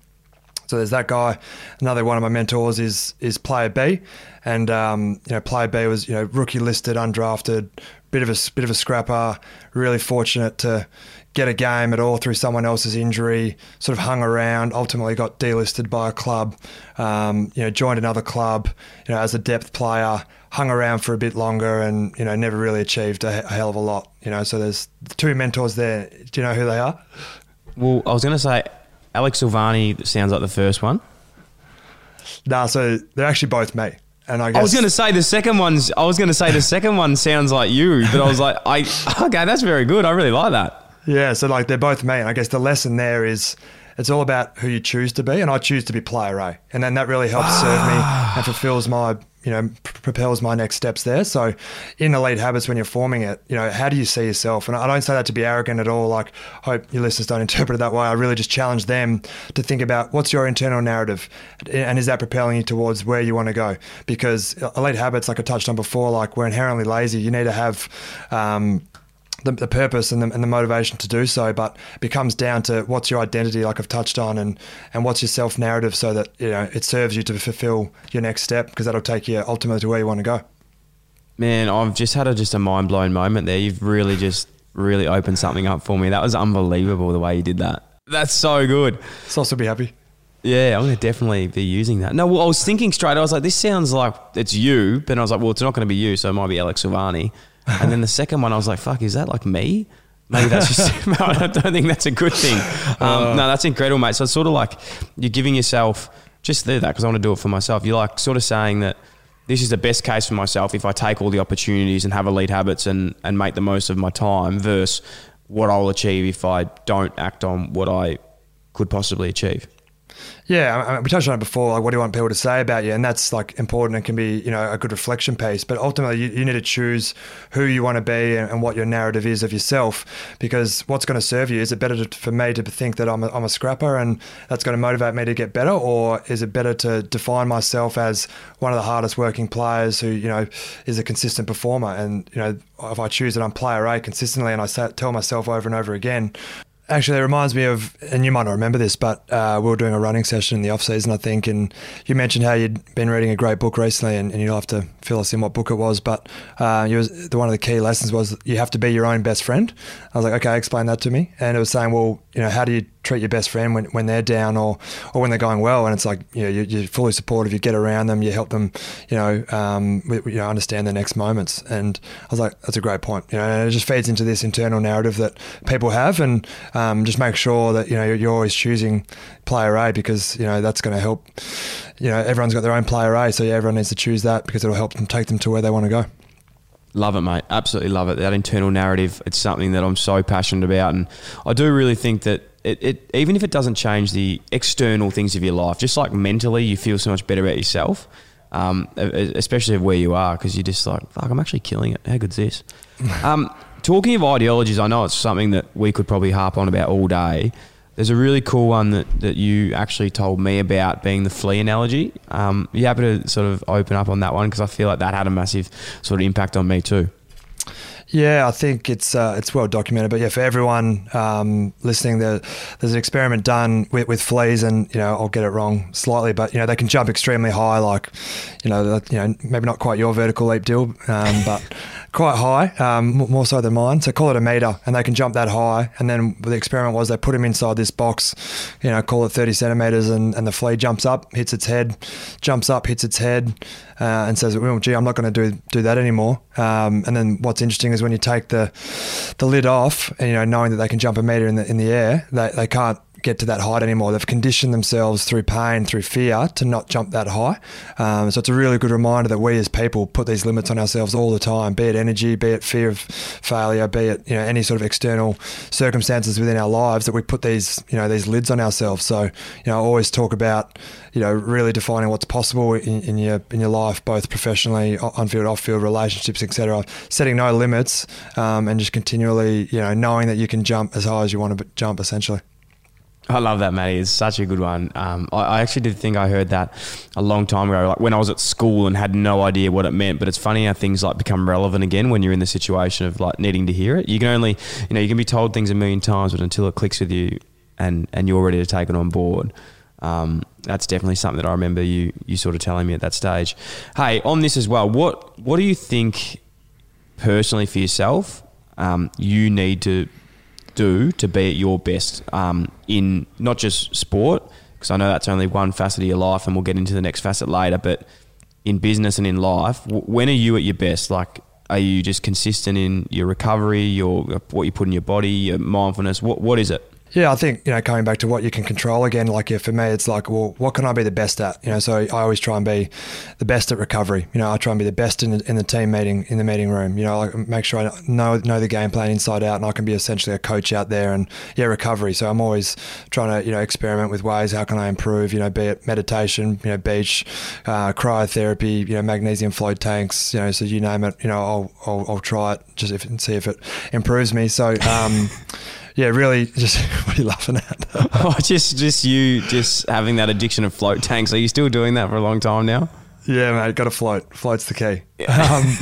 So there's that guy. Another one of my mentors is is Player B, and um, you know Player B was you know rookie listed, undrafted, bit of a bit of a scrapper. Really fortunate to get a game at all through someone else's injury. Sort of hung around. Ultimately got delisted by a club. Um, you know, joined another club. You know, as a depth player, hung around for a bit longer, and you know, never really achieved a, a hell of a lot. You know, so there's two mentors there. Do you know who they are? Well, I was going to say Alex Silvagni sounds like the first one. Nah, so they're actually both me. And I, guess, I was going to say the second one's. I was going to say the second one sounds like you, but I was like, I okay, that's very good. I really like that. Yeah, so like they're both me, and I guess the lesson there is it's all about who you choose to be, and I choose to be player A, and then that really helps serve me and fulfills my you know propels my next steps there. So in elite habits, when you're forming it, you know how do you see yourself? And I don't say that to be arrogant at all. Like hope your listeners don't interpret it that way. I really just challenge them to think about what's your internal narrative, and is that propelling you towards where you want to go? Because elite habits, like I touched on before, like we're inherently lazy. You need to have um, the, the purpose and the, and the motivation to do so, but it becomes down to what's your identity, like I've touched on, and, and what's your self narrative so that you know it serves you to fulfill your next step because that'll take you ultimately to where you want to go. Man, I've just had a, just a mind blowing moment there. You've really just really opened something up for me. That was unbelievable the way you did that. That's so good. So also be happy. Yeah, I'm going to definitely be using that. No, well, I was thinking straight. I was like, this sounds like it's you, but I was like, well, it's not going to be you, so it might be Alex Silvagni. And then the second one, I was like, fuck, is that like me? Maybe that's just, I don't think that's a good thing. Um, no, that's incredible, mate. So it's sort of like you're giving yourself, just do that because I want to do it for myself. You're like sort of saying that this is the best case for myself if I take all the opportunities and have elite habits and, and make the most of my time versus what I'll achieve if I don't act on what I could possibly achieve. Yeah, I mean, we touched on it before. Like, what do you want people to say about you? And that's like important and can be, you know, a good reflection piece. But ultimately, you, you need to choose who you want to be and, and, what your narrative is of yourself. Because what's going to serve you? Is it better to, for me to think that I'm a, I'm a scrapper and that's going to motivate me to get better, or is it better to define myself as one of the hardest working players who, you know, is a consistent performer? And you know, if I choose that I'm player A consistently, and I tell myself over and over again, Actually, it reminds me of, and you might not remember this, but uh, we were doing a running session in the off season, I think, and you mentioned how you'd been reading a great book recently, and, and you'll have to fill us in what book it was. But uh, was, the one of the key lessons was you have to be your own best friend. I was like, okay, explain that to me, and it was saying, well, you know, how do you treat your best friend when, when they're down or, or when they're going well. And it's like, you know, you're, you're fully supportive. You get around them, you help them, you know, um, you know, understand the next moments. And I was like, that's a great point. You know, and it just feeds into this internal narrative that people have and um, just make sure that, you know, you're always choosing player A because, you know, that's going to help, you know, everyone's got their own player A. So yeah, everyone needs to choose that because it'll help them take them to where they want to go. Love it, mate. Absolutely love it. That internal narrative, it's something that I'm so passionate about. And I do really think that it, it, even if it doesn't change the external things of your life, just like mentally, you feel so much better about yourself, um, especially where you are, because you're just like, fuck, I'm actually killing it. How good's this? um, talking of ideologies, I know it's something that we could probably harp on about all day. There's a really cool one that, that you actually told me about being the flea analogy. Um, you happy to sort of open up on that one? Because I feel like that had a massive sort of impact on me too. Yeah, I think it's uh, it's well documented. But yeah, for everyone um, listening, there, there's an experiment done with, with, fleas, and you know I'll get it wrong slightly, but you know they can jump extremely high, like you know you know maybe not quite your vertical leap deal, um, but quite high, um, more so than mine. So call it a meter, and they can jump that high. And then the experiment was they put him inside this box, you know, call it 30 centimeters, and, and the flea jumps up, hits its head, jumps up, hits its head, uh, and says, "Well, gee, I'm not going to do do that anymore." Um, and then what's interesting is when you take the the lid off, and you know, knowing that they can jump a meter in the in the air, they they can't get to that height anymore. They've conditioned themselves through pain, through fear, to not jump that high. Um, so it's a really good reminder that we as people put these limits on ourselves all the time, be it energy, be it fear of failure, be it you know any sort of external circumstances within our lives that we put these you know these lids on ourselves. So you know, I always talk about you know really defining what's possible in, in your in your life, both professionally, on field, off field, relationships, etc. Setting no limits um, and just continually you know knowing that you can jump as high as you want to jump, essentially. I love that, Matty. It's such a good one. Um, I, I, actually did think I heard that a long time ago, like when I was at school and had no idea what it meant. But it's funny how things like become relevant again when you're in the situation of like needing to hear it. You can only, you know, you can be told things a million times, but until it clicks with you and and you're ready to take it on board, um, that's definitely something that I remember you you sort of telling me at that stage. Hey, on this as well, what what do you think personally for yourself? Um, you need to do to be at your best um, in not just sport, because I know that's only one facet of your life, and we'll get into the next facet later, but in business and in life, when are you at your best? Like, are you just consistent in your recovery, your what you put in your body, your mindfulness? What what is it? Yeah, I think you know coming back to what you can control again. Like yeah, for me, it's like, well, what can I be the best at? You know, so I always try and be the best at recovery. You know, I try and be the best in the, in the team meeting in the meeting room. You know, like make sure I know know the game plan inside out, and I can be essentially a coach out there. And yeah, recovery. So I'm always trying to you know experiment with ways how can I improve. You know, be it meditation, you know, beach, uh, cryotherapy, you know, magnesium float tanks. You know, so you name it. You know, I'll I'll, I'll try it just if, and see if it improves me. So. Um, yeah, really, just what are you laughing at? oh, just just you just having that addiction of float tanks. Are you still doing that for a long time now? Yeah, mate, got to float. Float's the key. Um,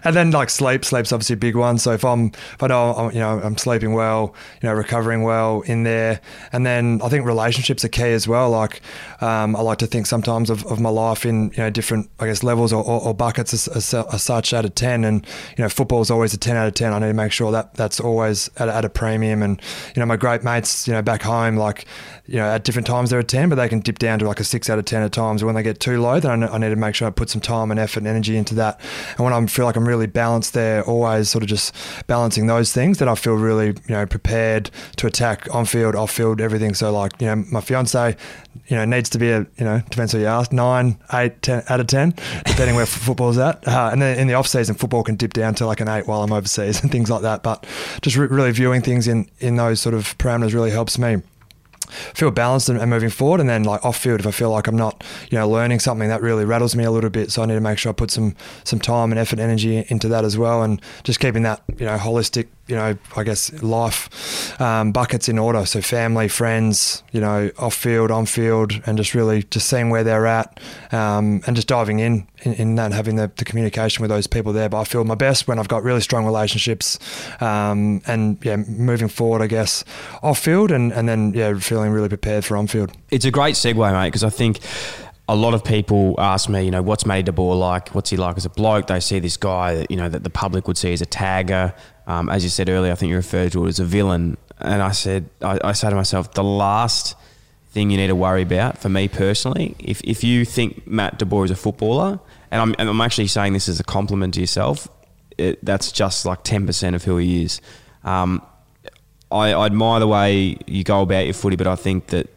and then like sleep, sleep's obviously a big one. So if I'm, if I know, I'm, you know, I'm sleeping well, you know, recovering well in there, and then I think relationships are key as well. Like um, I like to think sometimes of, of my life in you know different, I guess, levels or, or, or buckets as, such out of ten. And you know, football's always a ten out of ten. I need to make sure that that's always at, at a premium. And you know, my great mates, you know, back home, like you know, at different times they're a 10, but they can dip down to like a 6 out of 10 at times. When they get too low, then I need to make sure I put some time and effort and energy into that. And when I feel like I'm really balanced there, always sort of just balancing those things, then I feel really, you know, prepared to attack on field, off field, everything. So, like, you know, my fiance, you know, needs to be a, you know, depends who you ask, 9, 8, 10 out of 10, depending where football's at. Uh, and then in the off season, football can dip down to like an 8 while I'm overseas and things like that. But just re- really viewing things in, in those sort of parameters really helps me feel balanced and, and, moving forward. And then like off field, if I feel like I'm not, you know, learning something that really rattles me a little bit, so I need to make sure I put some some time and effort, energy into that as well, and just keeping that you know holistic you know, I guess life um, buckets in order. So family, friends, you know, off field, on field, and just really just seeing where they're at um, and just diving in, in, in that, having the, the, communication with those people there. But I feel my best when I've got really strong relationships um, and yeah, moving forward, I guess, off field and, and then yeah, feeling really prepared for on field. It's a great segue, mate, because I think a lot of people ask me, you know, what's Matty de Boer like? What's he like as a bloke? They see this guy you know, that the public would see as a tagger. Um, as you said earlier, I think you referred to it as a villain. And I said, I, I say to myself, the last thing you need to worry about for me personally, if, if you think Matt de Boer is a footballer, and I'm, and I'm actually saying this as a compliment to yourself, it, that's just like 10% of who he is. Um, I, I admire the way you go about your footy, but I think that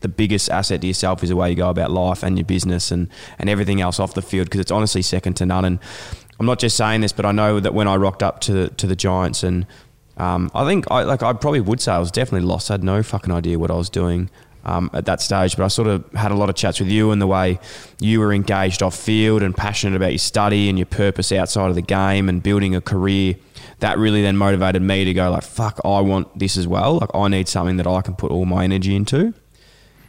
the biggest asset to yourself is the way you go about life and your business and, and everything else off the field because it's honestly second to none. And I'm not just saying this, but I know that when I rocked up to to the Giants, and um, I think I like I probably would say I was definitely lost. I had no fucking idea what I was doing. Um, at that stage, but I sort of had a lot of chats with you and the way you were engaged off field and passionate about your study and your purpose outside of the game and building a career. That really then motivated me to go like, fuck, I want this as well. Like I need something that I can put all my energy into.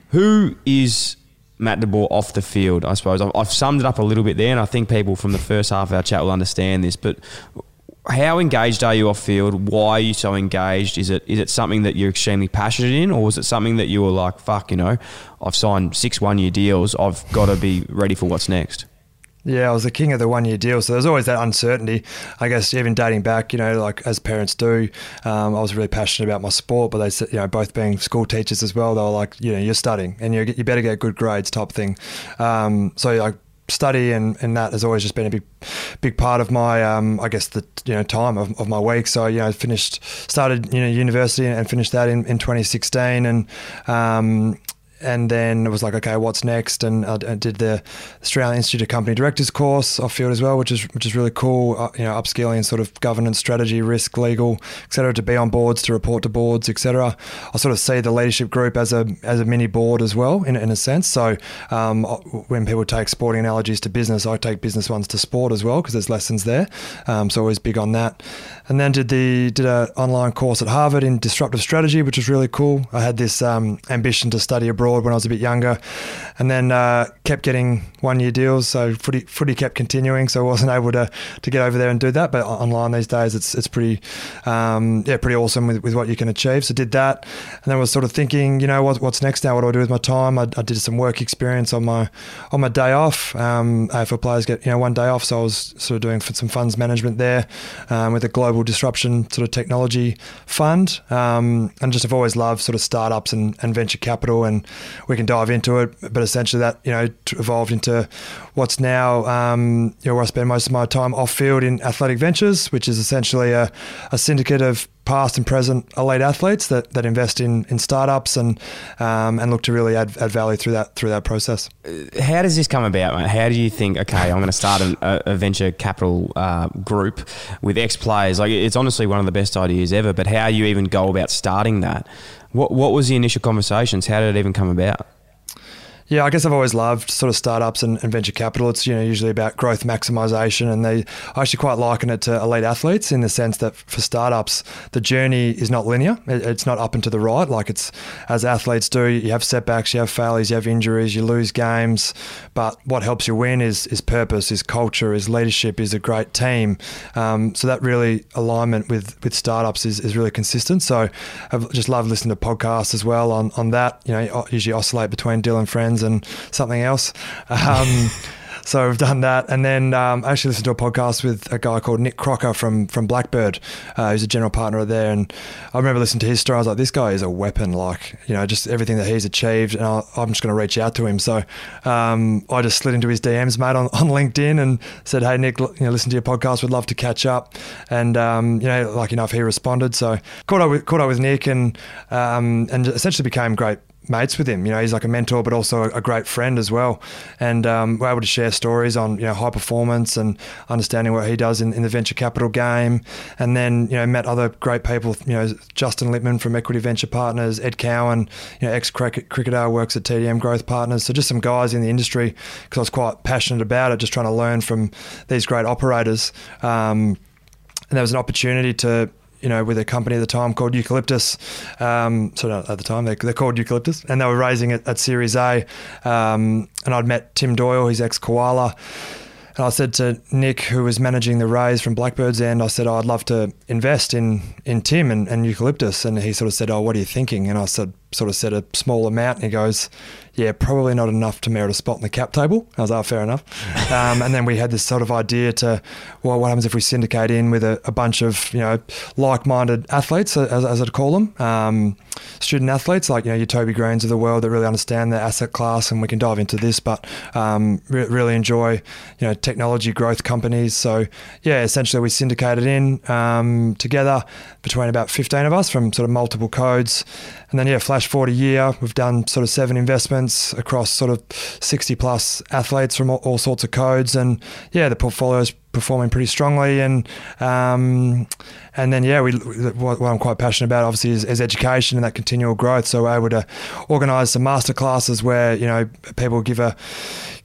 Who is Matt de Boer off the field, I suppose. I've, I've summed it up a little bit there, and I think people from the first half of our chat will understand this. But how engaged are you off field? Why are you so engaged? Is it is it something that you're extremely passionate in, or was it something that you were like, "Fuck, you know, I've signed six one year deals. I've got to be ready for what's next." Yeah, I was the king of the one year deal. So there's always that uncertainty. I guess even dating back, you know, like as parents do, um, I was really passionate about my sport, but they said, you know, both being school teachers as well, they were like, you know, you're studying and you you better get good grades type thing. Um, so like study and, and that has always just been a big big part of my um, I guess the you know time of, of my week so you know finished started you know university and finished that in, in 2016 and um, and then it was like, okay, what's next? And I, I did the Australian Institute of Company Directors course off field as well, which is which is really cool. Uh, you know, upskilling sort of governance, strategy, risk, legal, etc. To be on boards, to report to boards, etc. I sort of see the leadership group as a as a mini board as well, in, in a sense. So um, when people take sporting analogies to business, I take business ones to sport as well because there's lessons there. Um, so always big on that. And then did the did an online course at Harvard in disruptive strategy, which was really cool. I had this um, ambition to study abroad when I was a bit younger, and then uh, kept getting one year deals. So footy, footy kept continuing, so I wasn't able to, to get over there and do that. But online these days, it's it's pretty um, yeah pretty awesome with, with what you can achieve. So did that, and then was sort of thinking, you know, what, what's next now? What do I do with my time? I, I did some work experience on my on my day off. Um, AFL players get you know one day off, so I was sort of doing some funds management there um, with a global disruption sort of technology fund, um, and just have always loved sort of startups and, and venture capital and we can dive into it. But essentially, that you know evolved into what's now um, you know where I spend most of my time off field in Athletic Ventures, which is essentially a, a syndicate of past and present elite athletes that, that invest in, in startups and um, and look to really add, add value through that through that process. How does this come about, mate? How do you think? Okay, I'm going to start a, a venture capital uh, group with ex players. Like it's honestly one of the best ideas ever. But how do you even go about starting that? What what was the initial conversations? How did it even come about? Yeah, I guess I've always loved sort of startups and, and, venture capital. It's you know usually about growth maximization, and they I actually quite liken it to elite athletes in the sense that for startups the journey is not linear. It, it's not up and to the right like it's as athletes do. You have setbacks, you have failures, you have injuries, you lose games, but what helps you win is is purpose, is culture, is leadership, is a great team. Um, so that really alignment with with startups is, is really consistent. So I've just loved listening to podcasts as well on on that. You know, usually oscillate between Dyl and and something else. Um, so I've done that, and then um, I actually listened to a podcast with a guy called Nick Crocker from from Blackbird, uh, who's a general partner there. And I remember listening to his story. I was like, this guy is a weapon. Like you know, just everything that he's achieved, and I, am just going to reach out to him. So um, I just slid into his DMs, mate, on, on LinkedIn, and said, hey Nick, you know, listen to your podcast. Would love to catch up. And um, you know, like enough, he responded. So caught up with caught up with Nick, and um, and essentially became great mates with him. You know, he's like a mentor, but also a, great friend as well. And um, we're able to share stories on you know high performance and understanding what he does in, in the venture capital game. And then you know met other great people. You know, Justin Lippman from Equity Venture Partners, Ed Cowan, you know, ex cricketer works at TDM Growth Partners. So just some guys in the industry because I was quite passionate about it, just trying to learn from these great operators. Um, and there was an opportunity to you know, with a company at the time called Eucalyptus. Um, so at the time, they're, they're, called Eucalyptus, and they were raising it at Series A. Um, and I'd met Tim Doyle, his ex Koala. And I said to Nick, who was managing the raise from Blackbird's end, I said, oh, I'd love to invest in in Tim and, and Eucalyptus. And he sort of said, Oh, what are you thinking? And I said, sort of said a small amount. And he goes, yeah, probably not enough to merit a spot in the cap table. I was like, oh, fair enough. Um, and then we had this sort of idea to, well, what happens if we syndicate in with a, a bunch of, you know, like-minded athletes, as, as I'd call them, um, student athletes, like, you know, your Toby Greens of the world that really understand the asset class. And we can dive into this, but um, re- really enjoy, you know, technology growth companies. So, yeah, essentially we syndicated in um, together between about 15 of us from sort of multiple codes. And then, yeah, flash forward a year, we've done sort of seven investments across sort of 60 plus athletes from all, all sorts of codes. And yeah, the portfolio is performing pretty strongly. And um, and then, yeah, we what, what, I'm quite passionate about, obviously, is, is, education and that continual growth. So we're able to organise some masterclasses where, you know, people give a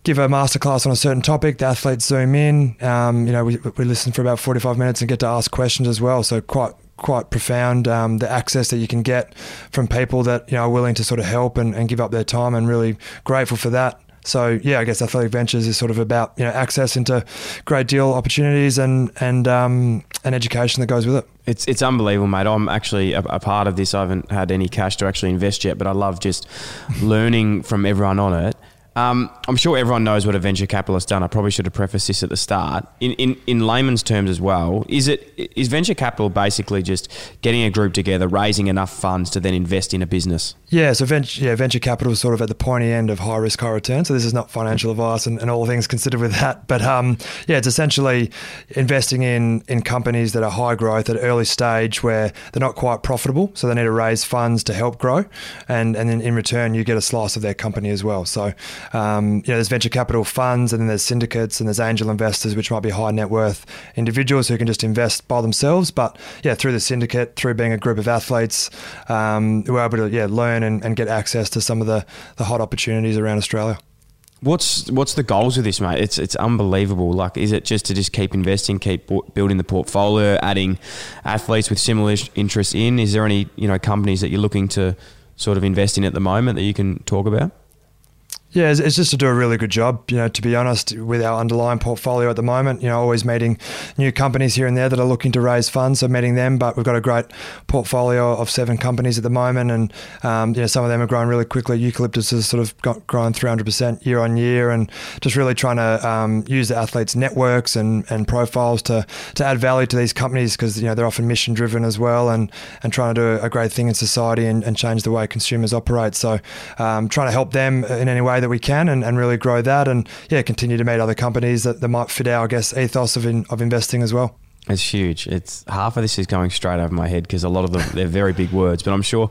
give a masterclass on a certain topic. The athletes zoom in. Um, you know, we, we listen for about 45 minutes and get to ask questions as well. So quite quite profound. Um, the access that you can get from people that you know are willing to sort of help and, and give up their time, and really grateful for that. So yeah, I guess Athletic Ventures is sort of about you know access into great deal opportunities and and um, and education that goes with it. It's it's unbelievable, mate. I'm actually a, a, part of this. I haven't had any cash to actually invest yet, but I love just learning from everyone on it. Um, I'm sure everyone knows what a venture capitalist done. I probably should have prefaced this at the start. In, in, in layman's terms as well, is it is venture capital basically just getting a group together, raising enough funds to then invest in a business? Yeah, so venture, yeah, venture capital is sort of at the pointy end of high risk, high return. So this is not financial advice and, and all things considered with that. But um, yeah, it's essentially investing in in companies that are high growth at early stage where they're not quite profitable. So they need to raise funds to help grow, and and then in return you get a slice of their company as well. So um, you know, there's venture capital funds, and then there's syndicates, and there's angel investors, which might be high net worth individuals who can just invest by themselves. But yeah, through the syndicate, through being a group of athletes, um, we're able to yeah learn and, and get access to some of the, the hot opportunities around Australia. What's what's the goals of this, mate? It's it's unbelievable. Like, is it just to just keep investing, keep building the portfolio, adding athletes with similar interests in? Is there any you know companies that you're looking to sort of invest in at the moment that you can talk about? Yeah, it's, just to do a really good job. You know, to be honest, with our underlying portfolio at the moment, you know, always meeting new companies here and there that are looking to raise funds, so meeting them. But we've got a great portfolio of seven companies at the moment, and um, you know, some of them are growing really quickly. Eucalyptus has sort of got grown 300% year on year, and just really trying to um, use the athletes' networks and, and profiles to to add value to these companies because you know they're often mission driven as well, and and trying to do a great thing in society and, and change the way consumers operate. So, um, trying to help them in any way that we can and, and really grow that and yeah continue to meet other companies that, that might fit our I guess ethos of in, of investing as well. It's huge. It's half of this is going straight over my head because a lot of them they're very big words, but I'm sure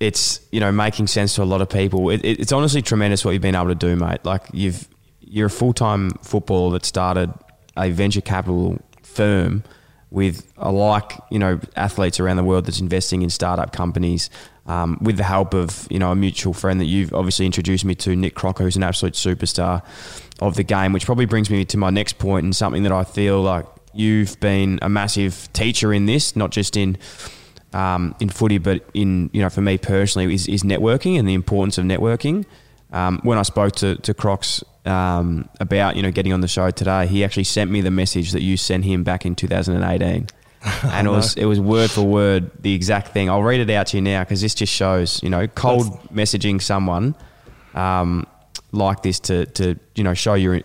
it's you know making sense to a lot of people. It, it, it's honestly tremendous what you've been able to do, mate. Like you've you're a full time footballer that started a venture capital firm with a like you know athletes around the world that's investing in startup companies um, with the help of you know a mutual friend that you've obviously introduced me to, Nick Crocker, who's an absolute superstar of the game. Which probably brings me to my next point and something that I feel like you've been a massive teacher in this, not just in um, in footy, but in you know for me personally is, is networking and the importance of networking. Um, when I spoke to to Crocs um, about you know getting on the show today, he actually sent me the message that you sent him back in 2018 and it was it was word for word the exact thing. I'll read it out to you now because this just shows you know cold That's... messaging someone um, like this to to you know show your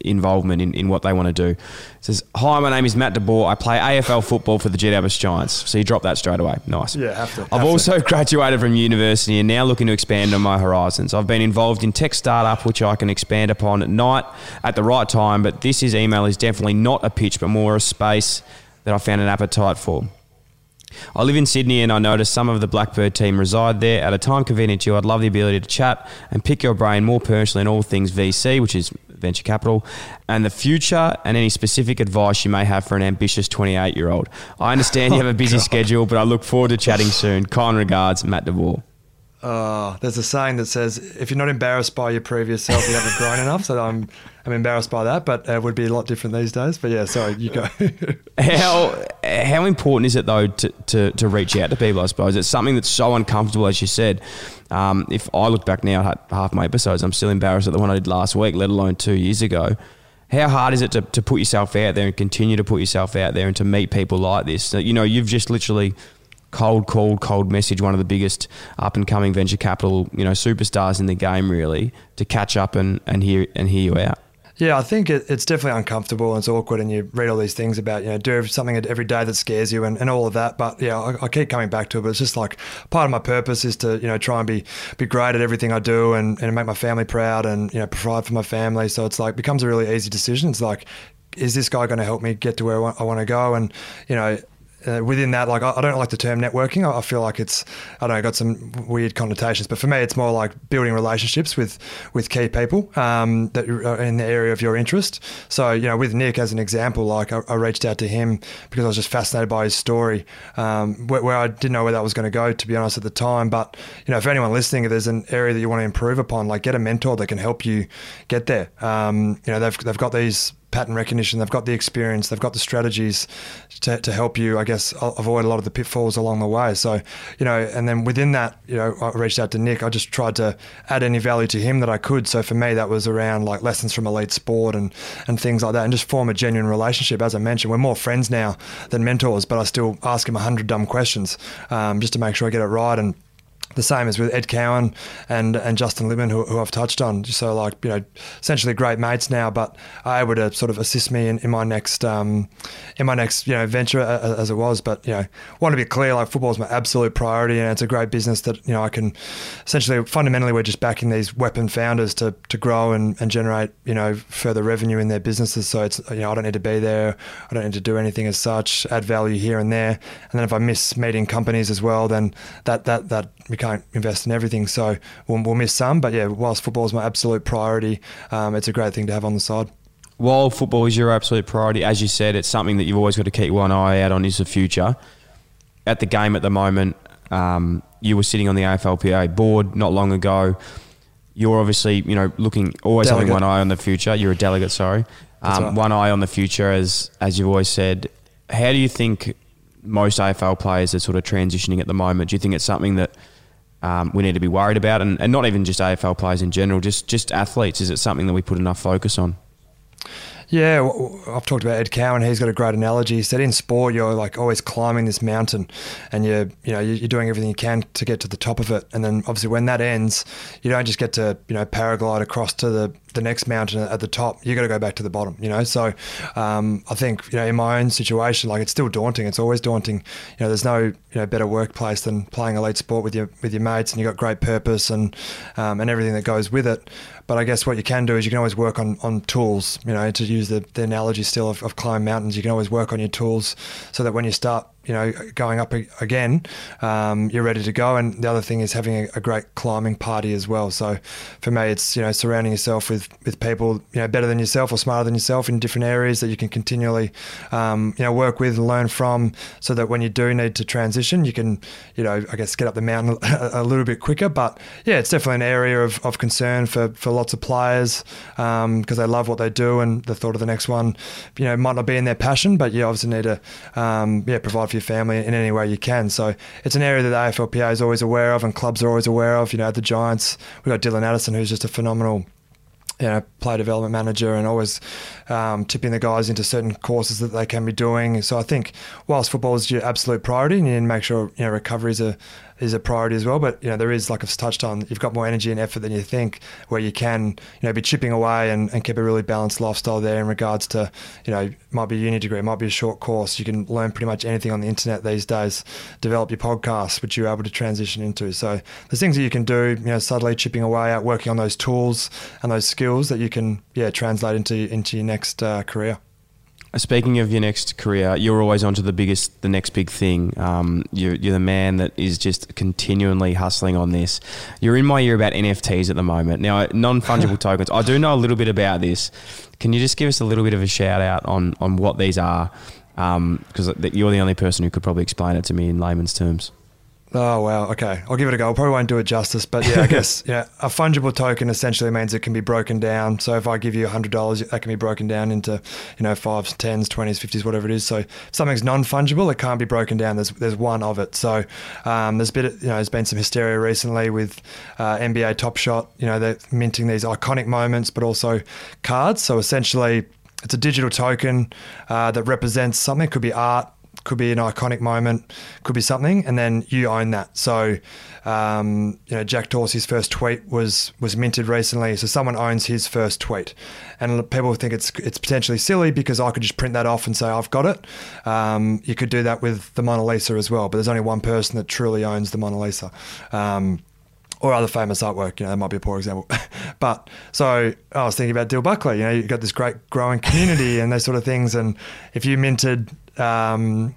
involvement in, in what they want to do. It says, Hi, my name is Matt DeBoer. I play AFL football for the Jet Albus Giants. So you drop that straight away. Nice. Yeah, have to. Have I've also to. graduated from university and now looking to expand on my horizons. I've been involved in tech startup, which I can expand upon at night at the right time, but this is email is definitely not a pitch, but more a space that I found an appetite for. I live in Sydney and I noticed some of the Blackbird team reside there. At a time convenient to you, I'd love the ability to chat and pick your brain more personally in all things VC, which is venture capital, and the future and any specific advice you may have for an ambitious 28 year old. I understand you have a busy oh, schedule, but I look forward to chatting soon. Kind regards, Matt DeBoer. Uh, there's a saying that says, if you're not embarrassed by your previous self, you haven't grown enough. So I'm, I'm embarrassed by that, but it would be a lot different these days. But yeah, sorry, you go. how, how important is it though to, to, to reach out to people, I suppose? It's something that's so uncomfortable, as you said. Um, if I look back now at half my episodes, I'm still embarrassed at the one I did last week, let alone two years ago. How hard is it to, to put yourself out there and continue to put yourself out there and to meet people like this? You know, you've just literally – cold called, cold message one of the biggest up and coming venture capital, you know, superstars in the game really to catch up and, and hear and hear you out. Yeah, I think it, it's definitely uncomfortable and it's awkward, and you read all these things about you know do something every day that scares you and, and all of that. But yeah, I, I, keep coming back to it. But it's just like part of my purpose is to you know try and be be great at everything I do and, and make my family proud and you know provide for my family. So it's like becomes a really easy decision. It's like is this guy going to help me get to where I want, I want to go? And you know, uh, within that, like I, I, don't like the term networking. I, I, feel like it's I don't know, got some weird connotations, but for me, it's more like building relationships with with key people um, that are in the area of your interest. So you know, with Nick as an example, like I, I reached out to him because I was just fascinated by his story, um, where, where, I didn't know where that was going to go, to be honest, at the time. But you know, for anyone listening, if there's an area that you want to improve upon, like get a mentor that can help you get there. Um, you know, they've they've got these pattern recognition. They've got the experience. They've got the strategies to, to help you, I guess, avoid a lot of the pitfalls along the way. So, you know, and then within that, you know, I reached out to Nick. I just tried to add any value to him that I could. So for me, that was around like lessons from elite sport and, and things like that, and just form a genuine relationship. As I mentioned, we're more friends now than mentors, but I still ask him a hundred dumb questions um, just to make sure I get it right and the same as with Ed Cowan and and Justin Lippman, who, who I've touched on. So like you know, essentially great mates now, but are able to sort of assist me in, in my next um, in my next you know venture as, as, it was. But you know, want to be clear, like football is my absolute priority, and it's a great business that you know I can essentially fundamentally we're just backing these weapon founders to to grow and, and generate you know further revenue in their businesses. So it's you know I don't need to be there, I don't need to do anything as such, add value here and there, and then if I miss meeting companies as well, then that that that can't invest in everything, so we'll, we'll miss some. But yeah, whilst football is my absolute priority, um, it's a great thing to have on the side. While football is your absolute priority, as you said, it's something that you've always got to keep one eye out on is the future. At the game at the moment, um, you were sitting on the AFLPA board not long ago. You're obviously, you know, looking always delegate. having one eye on the future. You're a delegate, sorry. Um, right. One eye on the future, as as you've always said. How do you think most AFL players are sort of transitioning at the moment? Do you think it's something that um, we need to be worried about, and, and not even just AFL players in general, just just athletes? Is it something that we put enough focus on? Yeah, I've talked about Ed Cowan. He's got a great analogy. He said in sport, you're like always climbing this mountain, and you're you know you're doing everything you can to get to the top of it. And then obviously when that ends, you don't just get to you know paraglide across to the the next mountain at the top. You got to go back to the bottom. You know, so um, I think you know in my own situation, like it's still daunting. It's always daunting. You know, there's no you know better workplace than playing elite sport with your with your mates, and you have got great purpose and um, and everything that goes with it. But I guess what you can do is you can always work on, on tools, you know, to use the, the analogy still of, of climbing mountains, you can always work on your tools so that when you start you know, going up again, um, you're ready to go. And the other thing is having a, a, great climbing party as well. So for me, it's you know surrounding yourself with, with people you know better than yourself or smarter than yourself in different areas that you can continually um, you know work with learn from, so that when you do need to transition, you can you know I guess get up the mountain a, a little bit quicker. But yeah, it's definitely an area of, of concern for, for lots of players because um, they love what they do and the thought of the next one, you know, might not be in their passion, but you obviously need to um, yeah provide for your family in any way you can. So it's an area that the AFLPA is always aware of and clubs are always aware of. You know, the Giants, we've got Dylan Addison, who's just a phenomenal you know, player development manager and always um, tipping the guys into certain courses that they can be doing. So I think whilst football is your absolute priority, and you need to make sure you know recovery is a is a priority as well. But you know, there is like I've touched on, you've got more energy and effort than you think, where you can you know be chipping away and, and keep a really balanced lifestyle there in regards to you know might be a uni degree, might be a short course. You can learn pretty much anything on the internet these days. Develop your podcast, which you're able to transition into. So there's things that you can do, you know, subtly chipping away at working on those tools and those skills that you can yeah translate into into your next uh, career. Speaking of your next career, you're always on to the biggest, the next big thing. Um, you're, you're the man that is just continually hustling on this. You're in my ear about NFTs at the moment. Now, non fungible tokens, I do know a little bit about this. Can you just give us a little bit of a shout out on, on what these are? Because um, you're the only person who could probably explain it to me in layman's terms. Oh wow, okay. I'll give it a go. I probably won't do it justice, but yeah, I guess yeah, a fungible token essentially means it can be broken down. So if I give you hundred dollars, that can be broken down into you know fives, tens, twenties, fifties, whatever it is. So if something's non-fungible, it can't be broken down. There's there's one of it. So um, there's been you know there's been some hysteria recently with uh, NBA Top Shot. You know they're minting these iconic moments, but also cards. So essentially, it's a digital token uh, that represents something. It could be art could be an iconic moment, could be something, and then you own that. So, um, you know, Jack Dorsey's first tweet was was minted recently, so someone owns his first tweet, and people think it's it's potentially silly because I could just print that off and say I've got it. Um, you could do that with the Mona Lisa as well, but there's only one person that truly owns the Mona Lisa. Um, or other famous artwork. You know, that might be a poor example. but so I was thinking about Dyl Buckley. You know, you've got this great growing community and those sort of things. And if you minted um,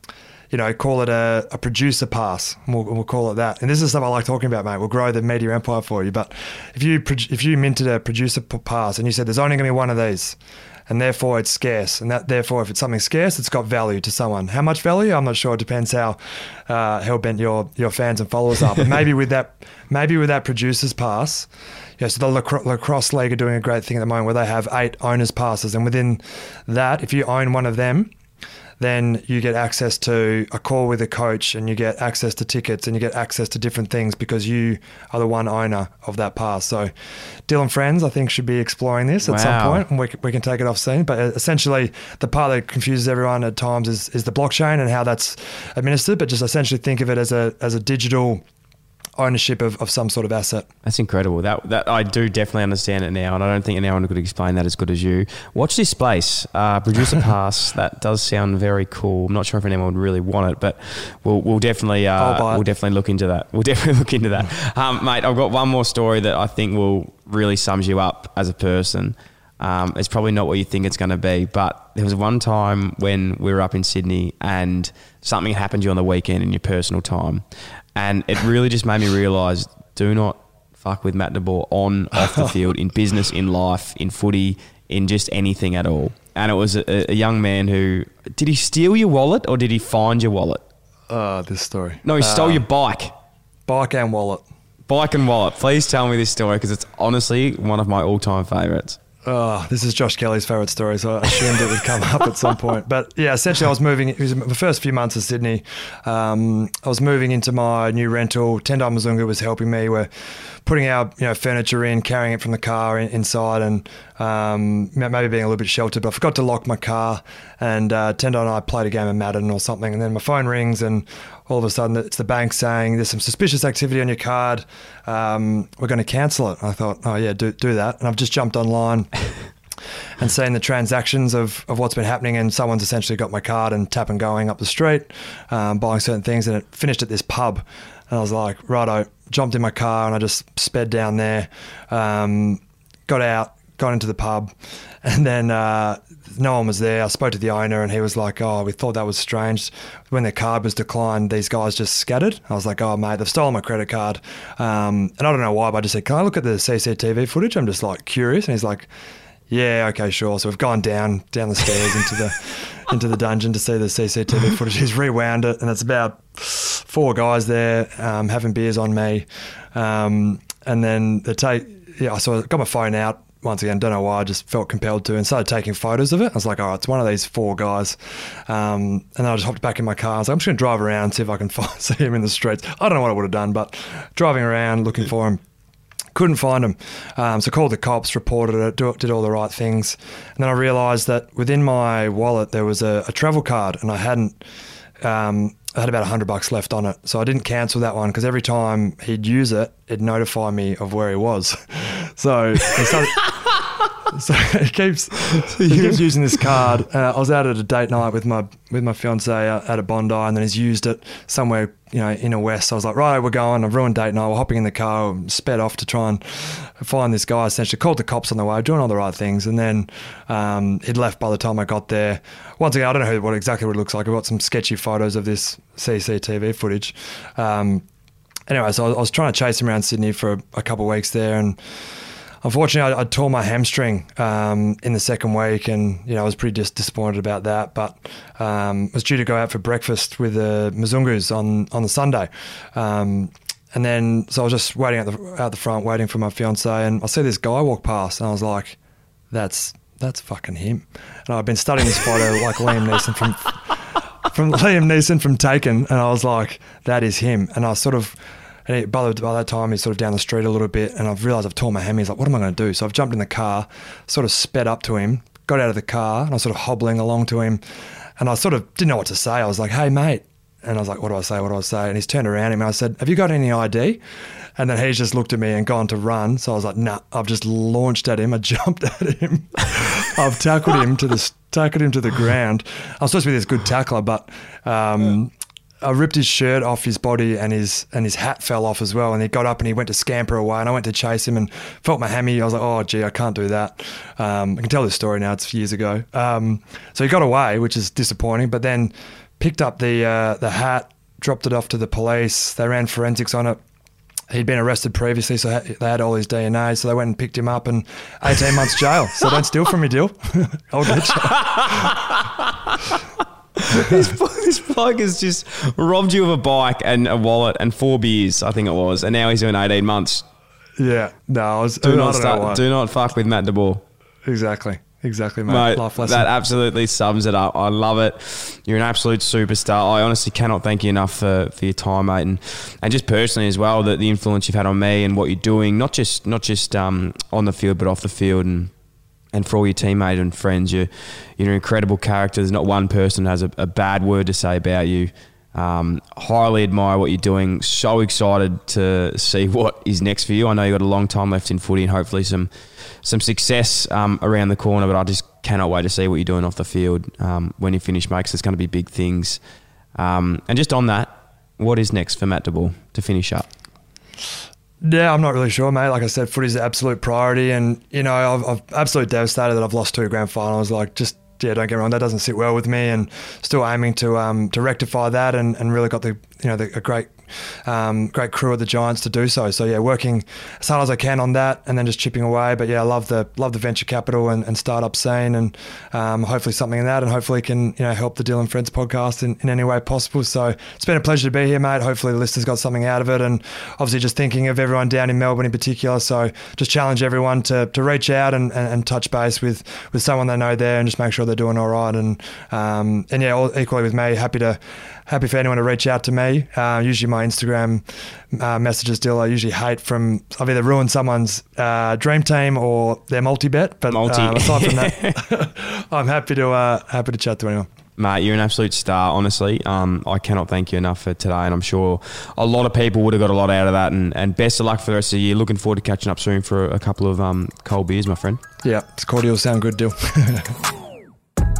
you know, call it a, a producer pass. We'll, we'll, call it that. And this is stuff I like talking about, mate. We'll grow the media empire for you. But if you if you minted a producer pass and you said there's only going to be one of these, and therefore it's scarce, and that therefore if it's something scarce, it's got value to someone. How much value? I'm not sure. It depends how uh, hell bent your your fans and followers are. But maybe with that maybe with that producer's pass. Yeah, so the lacrosse league are doing a great thing at the moment where they have eight owners passes, and within that, if you own one of them, then you get access to a call with a coach and you get access to tickets and you get access to different things because you are the one owner of that pass. So, Dyl & Friends, I think, should be exploring this at some point and we, we can take it off soon. But uh, essentially, the part that confuses everyone at times is, is the blockchain and how that's administered. But just essentially think of it as a, as a digital ownership of, of some sort of asset. That's incredible. That that I do definitely understand it now, and I don't think anyone could explain that as good as you. Watch this space. Uh, producer pass. That does sound very cool. I'm not sure if anyone would really want it, but we'll we'll definitely uh, we'll definitely look into that. We'll definitely look into that, um, mate. I've got one more story that I think will really sums you up as a person. Um, it's probably not what you think it's going to be, but there was one time when we were up in Sydney and something happened to you on the weekend in your personal time, and it really just made me realise do not fuck with Matt DeBoer on, off the field, in business, in life, in footy, in just anything at all. And it was a, a young man who did he steal your wallet or did he find your wallet? Uh, this story. No, he stole uh, your bike. Bike and wallet. Bike and wallet. Please tell me this story because it's honestly one of my all-time favourites. Oh, this is Josh Kelly's favourite story, so I assumed it would come up at some point. But yeah, essentially, I was moving. It was the first few months of Sydney. Um, I was moving into my new rental. Tendai Mzungu was helping me. We're putting our you know furniture in, carrying it from the car in, inside, and um, maybe being a little bit sheltered. But I forgot to lock my car, and uh, Tendai and I played a game of Madden or something, and then my phone rings, and all of a sudden it's the bank saying there's some suspicious activity on your card. Um, we're going to cancel it. I thought, oh yeah, do do that, and I've just jumped online. and seeing the transactions of, of what's been happening, and someone's essentially got my card and tap and going up the street, um, buying certain things, and it finished at this pub. And I was like, righto, jumped in my car and I just sped down there, um, got out, got into the pub, and then uh, no one was there. I spoke to the owner and he was like, Oh, we thought that was strange. When their card was declined, these guys just scattered. I was like, Oh, mate, they've stolen my credit card. Um, and I don't know why, but I just said, Can I look at the CCTV footage? I'm just like curious. And he's like, yeah, okay, sure. So we've gone down down the stairs into the into the dungeon to see the CCTV footage. He's rewound it, and it's about four guys there um, having beers on me, um, and then the take. Yeah, so I got my phone out once again. Don't know why. I just felt compelled to, and started taking photos of it. I was like, all right, it's one of these four guys, um, and then I just hopped back in my car. I was like, I'm just going to drive around see if I can find, see him in the streets. I don't know what I would have done, but driving around looking for him couldn't find him. Um, so called the cops, reported it, did all the right things, and then I realised that within my wallet there was a, a travel card, and I hadn't. Um, I had about hundred bucks left on it, so I didn't cancel that one because every time he'd use it, it'd notify me of where he was. So started, so he keeps he keeps using this card. Uh, I was out at a date night with my with my fiance at a Bondi, and then he's used it somewhere you know in a west. So I was like, right, we're going. I've ruined date night. We're hopping in the car, sped off to try and find this guy. Essentially, called the cops on the way, doing all the right things, and then um, he'd left by the time I got there. Once again, I don't know what exactly what it looks like. I've got some sketchy photos of this CCTV footage. Um, anyway, so I was trying to chase him around Sydney for a, a couple of weeks there, and unfortunately, I, I tore my hamstring um, in the second week, and you know I was pretty dis- disappointed about that. But um, was due to go out for breakfast with the Mzungus on on the Sunday. Um, and then, so I was just waiting at the out the front, waiting for my fiance, and I see this guy walk past, and I was like, "That's that's fucking him." And I've been studying this photo like Liam Neeson from from Liam Neeson from Taken, and I was like, "That is him." And I sort of and by, the, by that time, he's sort of down the street a little bit, and I've realised I've torn my hammy. He's like, what am I going to do? So I've jumped in the car, sort of sped up to him, got out of the car, and I was sort of hobbling along to him. And I sort of didn't know what to say. I was like, hey, mate. And I was like, what do I say? What do I say? And he's turned around him and I said, have you got any ID? And then he's just looked at me and gone to run. So I was like, nah, I've just launched at him. I jumped at him. I've tackled him to the tackled him to the ground. I was supposed to be this good tackler, but um, I ripped his shirt off his body and his and his hat fell off as well. And he got up and he went to scamper away. And I went to chase him and felt my hammy. I was like, oh gee, I can't do that. Um, I can tell this story now. It's years ago. Um, so he got away, which is disappointing. But then picked up the uh, the hat, dropped it off to the police. They ran forensics on it. He'd been arrested previously, so they had all his DNA. So they went and picked him up, and 18 months jail. So don't steal from me, deal. I'll get you. this, this bloke has just robbed you of a bike and a wallet and four beers, I think it was, and now he's doing 18 months. Yeah, no, I was, do, not start, do not fuck with Matt DeBoer. Exactly. Exactly, mate. mate Life lesson. That absolutely sums it up. I love it. You're an absolute superstar. I honestly cannot thank you enough for, for your time, mate, and and just personally as well, the, the influence you've had on me and what you're doing, not just not just um, on the field but off the field, and and for all your teammates and friends, you're, you're an incredible character. There's not one person has a, a bad word to say about you. Um, highly admire what you're doing. So excited to see what is next for you. I know you've got a long time left in footy and hopefully some some success um, around the corner, but I just cannot wait to see what you're doing off the field um, when you finish, mate, it's going to be big things. Um, and just on that, what is next for Matt DeBoer to finish up? Yeah, I'm not really sure, mate. Like I said, footy's the absolute priority, and you know, I've, I've absolutely devastated that I've lost two grand finals. Like, just yeah, don't get me wrong, that doesn't sit well with me, and still aiming to um, to rectify that, and, and really got the, you know the, a great um, great crew of the Giants to do so. So yeah, working as hard as I can on that, and then just chipping away. But yeah, I love the love the venture capital and, and startup scene, and um, hopefully something in that, and hopefully can you know help the Dyl & Friends podcast in, in any way possible. So it's been a pleasure to be here, mate. Hopefully the listeners got something out of it, and obviously just thinking of everyone down in Melbourne in particular. So just challenge everyone to, to reach out and, and, and touch base with with someone they know there, and just make sure they're doing all right. And um, and yeah, all, equally with me, happy to happy for anyone to reach out to me. Uh, usually my Instagram uh, messages still I usually hate from I've either ruined someone's uh, dream team or their multi bet. But Multi. um, aside from that, I'm happy to uh, happy to chat to anyone. Mate, you're an absolute star, honestly. Um, I cannot thank you enough for today, and I'm sure a lot of people would have got a lot out of that. And, and best of luck for the rest of the year. Looking forward to catching up soon for a couple of um, cold beers, my friend. Yeah, it's cordial. Sound good, deal.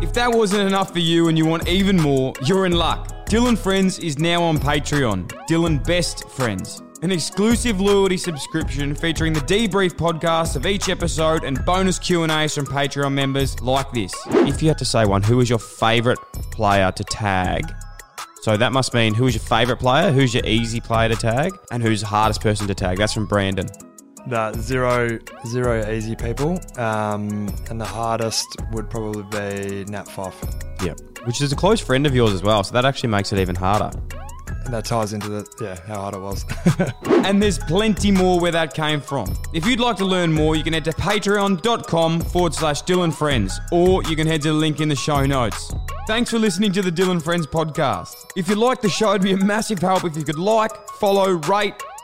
If that wasn't enough for you and you want even more, you're in luck. Dyl & Friends is now on Patreon. Dylan Best Friends. An exclusive loyalty subscription featuring the debrief podcast of each episode and bonus Q&As from Patreon members like this. If you had to say one, who is your favourite player to tag? So that must mean who is your favourite player, who's your easy player to tag, and who's the hardest person to tag. That's from Brandon. The zero zero easy people, um, and the hardest would probably be Nat Fyfe. Yep. Which is a close friend of yours as well, so that actually makes it even harder. And that ties into the yeah how hard it was. And there's plenty more where that came from. If you'd like to learn more, you can head to patreon.com forward slash Dyl & Friends, or you can head to the link in the show notes. Thanks for listening to the Dyl & Friends podcast. If you like the show, it'd be a massive help if you could like, follow, rate,